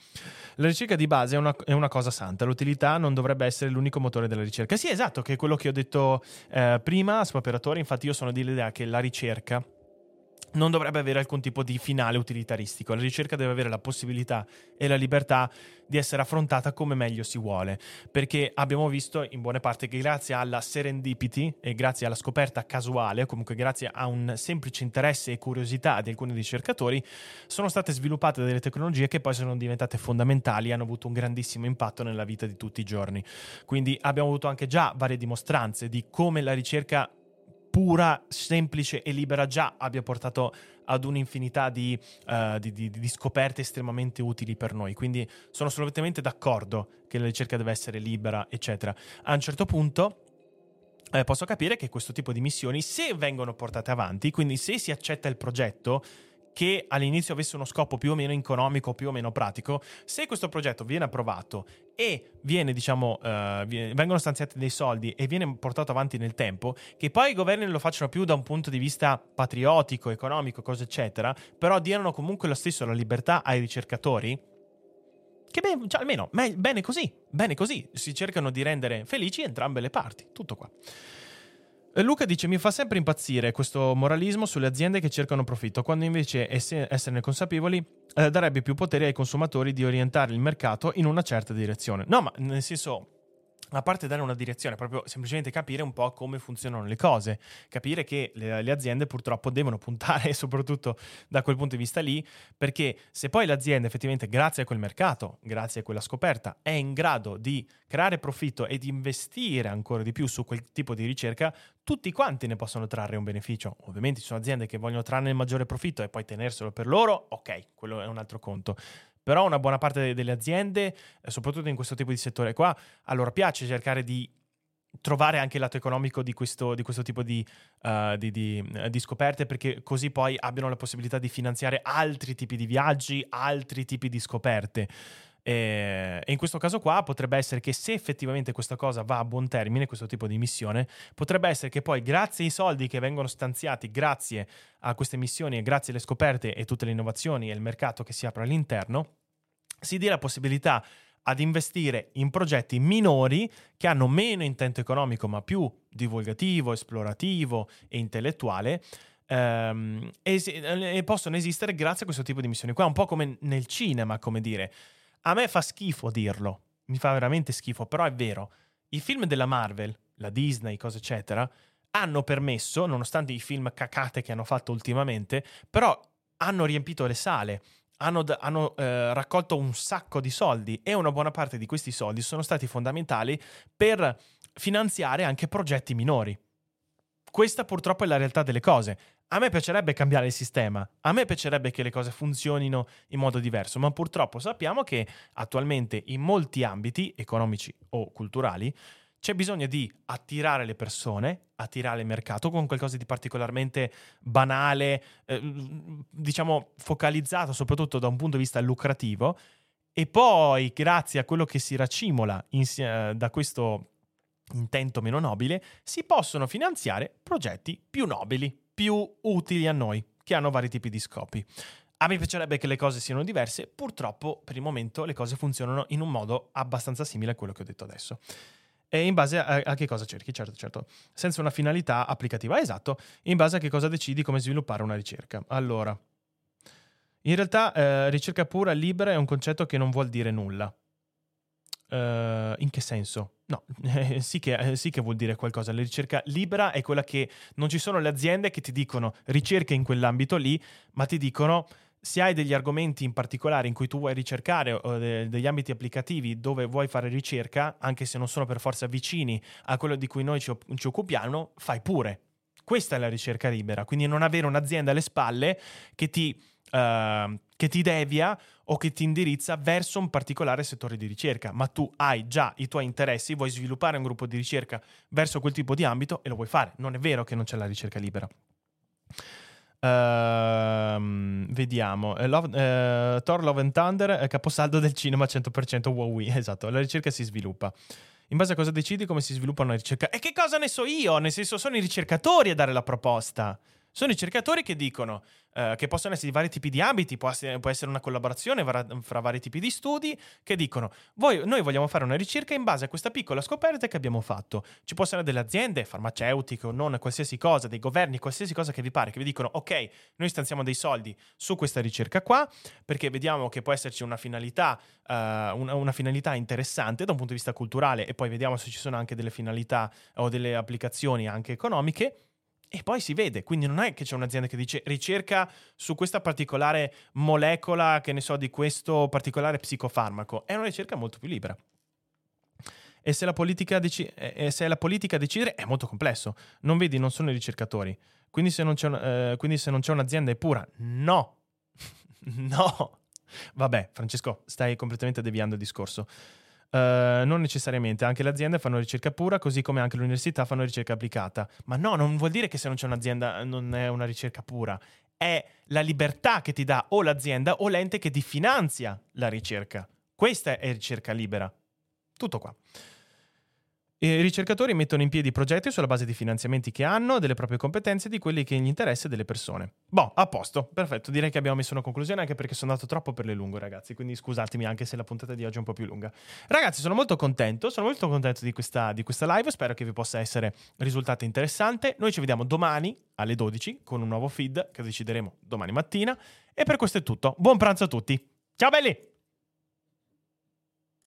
La ricerca di base è una, è una cosa santa. L'utilità non dovrebbe essere l'unico motore della ricerca. Sì, esatto, che è quello che ho detto eh, prima, Spaperatore. Infatti, io sono dell'idea che la ricerca non dovrebbe avere alcun tipo di finale utilitaristico. La ricerca deve avere la possibilità e la libertà di essere affrontata come meglio si vuole, perché abbiamo visto in buona parte che grazie alla serendipity e grazie alla scoperta casuale, comunque grazie a un semplice interesse e curiosità di alcuni ricercatori, sono state sviluppate delle tecnologie che poi sono diventate fondamentali e hanno avuto un grandissimo impatto nella vita di tutti i giorni. Quindi abbiamo avuto anche già varie dimostranze di come la ricerca pura, semplice e libera già abbia portato ad un'infinità di, uh, di, di, di, scoperte estremamente utili per noi. Quindi sono assolutamente d'accordo che la ricerca deve essere libera, eccetera. A un certo punto eh, posso capire che questo tipo di missioni, se vengono portate avanti, quindi se si accetta il progetto, che all'inizio avesse uno scopo più o meno economico, più o meno pratico, se questo progetto viene approvato e viene, diciamo, uh, vengono stanziati dei soldi e viene portato avanti nel tempo, che poi i governi lo facciano più da un punto di vista patriottico, economico, cose eccetera, però diano comunque lo stesso la libertà ai ricercatori, che beh, cioè, almeno me, bene così, bene così, si cercano di rendere felici entrambe le parti, tutto qua. Luca dice: Mi fa sempre impazzire questo moralismo sulle aziende che cercano profitto, quando invece esserne consapevoli eh, darebbe più potere ai consumatori di orientare il mercato in una certa direzione. No, ma nel senso, a parte dare una direzione, proprio semplicemente capire un po' come funzionano le cose, capire che le, le, aziende purtroppo devono puntare soprattutto da quel punto di vista lì, perché se poi l'azienda effettivamente grazie a quel mercato, grazie a quella scoperta, è in grado di creare profitto e di investire ancora di più su quel tipo di ricerca, tutti quanti ne possono trarre un beneficio. Ovviamente ci sono aziende che vogliono trarne il maggiore profitto e poi tenerselo per loro, ok, quello è un altro conto. Però una buona parte delle aziende, eh, soprattutto in questo tipo di settore qua, a loro piace cercare di trovare anche il lato economico di questo, di questo tipo di, uh, di, eh, di, scoperte perché così poi abbiano la possibilità di finanziare altri tipi di viaggi, altri tipi di scoperte. E, in questo caso qua potrebbe essere che se effettivamente questa cosa va a buon termine, questo tipo di missione, potrebbe essere che poi grazie ai soldi che vengono stanziati, grazie a queste missioni e grazie alle scoperte e tutte le innovazioni e il mercato che si apre all'interno, si dia la possibilità ad investire in progetti minori che hanno meno intento economico ma più divulgativo, esplorativo e intellettuale ehm, e, e, possono esistere grazie a questo tipo di missioni qua, un po' come nel cinema, come dire. A me fa schifo dirlo, mi fa veramente schifo, però è vero. I film della Marvel, la Disney, cose eccetera, hanno permesso, nonostante i film cacate che hanno fatto ultimamente, però hanno riempito le sale hanno, hanno eh, raccolto un sacco di soldi e una buona parte di questi soldi sono stati fondamentali per finanziare anche progetti minori. Questa purtroppo è la realtà delle cose. A me piacerebbe cambiare il sistema, a me piacerebbe che le cose funzionino in modo diverso, ma purtroppo sappiamo che attualmente in molti ambiti economici o culturali c'è bisogno di attirare le persone, attirare il mercato con qualcosa di particolarmente banale, eh, diciamo focalizzato soprattutto da un punto di vista lucrativo, e poi grazie a quello che si racimola in, eh, da questo intento meno nobile, si possono finanziare progetti più nobili, più utili a noi, che hanno vari tipi di scopi. A me piacerebbe che le cose siano diverse, purtroppo per il momento le cose funzionano in un modo abbastanza simile a quello che ho detto adesso. E in base a, a, che cosa cerchi, certo, certo. Senza una finalità applicativa, esatto, in base a che cosa decidi come sviluppare una ricerca. Allora, in realtà eh, ricerca pura libera è un concetto che non vuol dire nulla. Uh, in che senso? No, eh, sì, che, eh, sì, che, vuol dire qualcosa. La ricerca libera è quella che non ci sono le aziende che ti dicono ricerca in quell'ambito lì, ma ti dicono se hai degli argomenti in particolare in cui tu vuoi ricercare o de- degli ambiti applicativi dove vuoi fare ricerca, anche se non sono per forza vicini a quello di cui noi ci, ci occupiamo, fai pure. Questa è la ricerca libera, quindi non avere un'azienda alle spalle che ti, uh, che ti devia o che ti indirizza verso un particolare settore di ricerca, ma tu hai già i tuoi interessi, vuoi sviluppare un gruppo di ricerca verso quel tipo di ambito e lo vuoi fare. Non è vero che non c'è la ricerca libera. Uh, vediamo. Uh, Love, uh, Thor Love and Thunder è caposaldo del cinema 100% Huawei. Esatto, la ricerca si sviluppa. In base a cosa decidi come si sviluppa una ricerca? E che cosa ne so io? Nel senso, sono i ricercatori a dare la proposta. Sono ricercatori che dicono eh, che possono essere di vari tipi di ambiti, può essere, può essere una collaborazione fra, fra, vari tipi di studi, che dicono voi, noi vogliamo fare una ricerca in base a questa piccola scoperta che abbiamo fatto. Ci possono essere delle aziende farmaceutiche o non, qualsiasi cosa, dei governi, qualsiasi cosa che vi pare, che vi dicono ok, noi stanziamo dei soldi su questa ricerca qua, perché vediamo che può esserci una finalità, uh, una, una finalità interessante da un punto di vista culturale e poi vediamo se ci sono anche delle finalità o delle applicazioni anche economiche e poi si vede, quindi non è che c'è un'azienda che dice ricerca su questa particolare molecola, che ne so, di questo particolare psicofarmaco. È una ricerca molto più libera. E se la politica, deci- e se la politica a decidere è molto complesso. Non vedi, non sono i ricercatori. Quindi se non c'è, un, eh, quindi se non c'è un'azienda è pura. No, no. Vabbè, Francesco, stai completamente deviando il discorso. Uh, non necessariamente, anche le aziende fanno ricerca pura, così come anche le università fanno ricerca applicata. Ma no, non vuol dire che se non c'è un'azienda non è una ricerca pura. È la libertà che ti dà o l'azienda o l'ente che ti finanzia la ricerca. Questa è ricerca libera. Tutto qua. I ricercatori mettono in piedi progetti sulla base di finanziamenti che hanno, delle proprie competenze e di quelli che gli interessa delle persone. Boh, a posto, perfetto. Direi che abbiamo messo una conclusione anche perché sono andato troppo per le lunghe, ragazzi. Quindi scusatemi anche se la puntata di oggi è un po' più lunga. Ragazzi, sono molto contento, sono molto contento di questa, di questa live. Spero che vi possa essere risultata interessante. Noi ci vediamo domani alle 12 con un nuovo feed che decideremo domani mattina. E per questo è tutto. Buon pranzo a tutti. Ciao belli!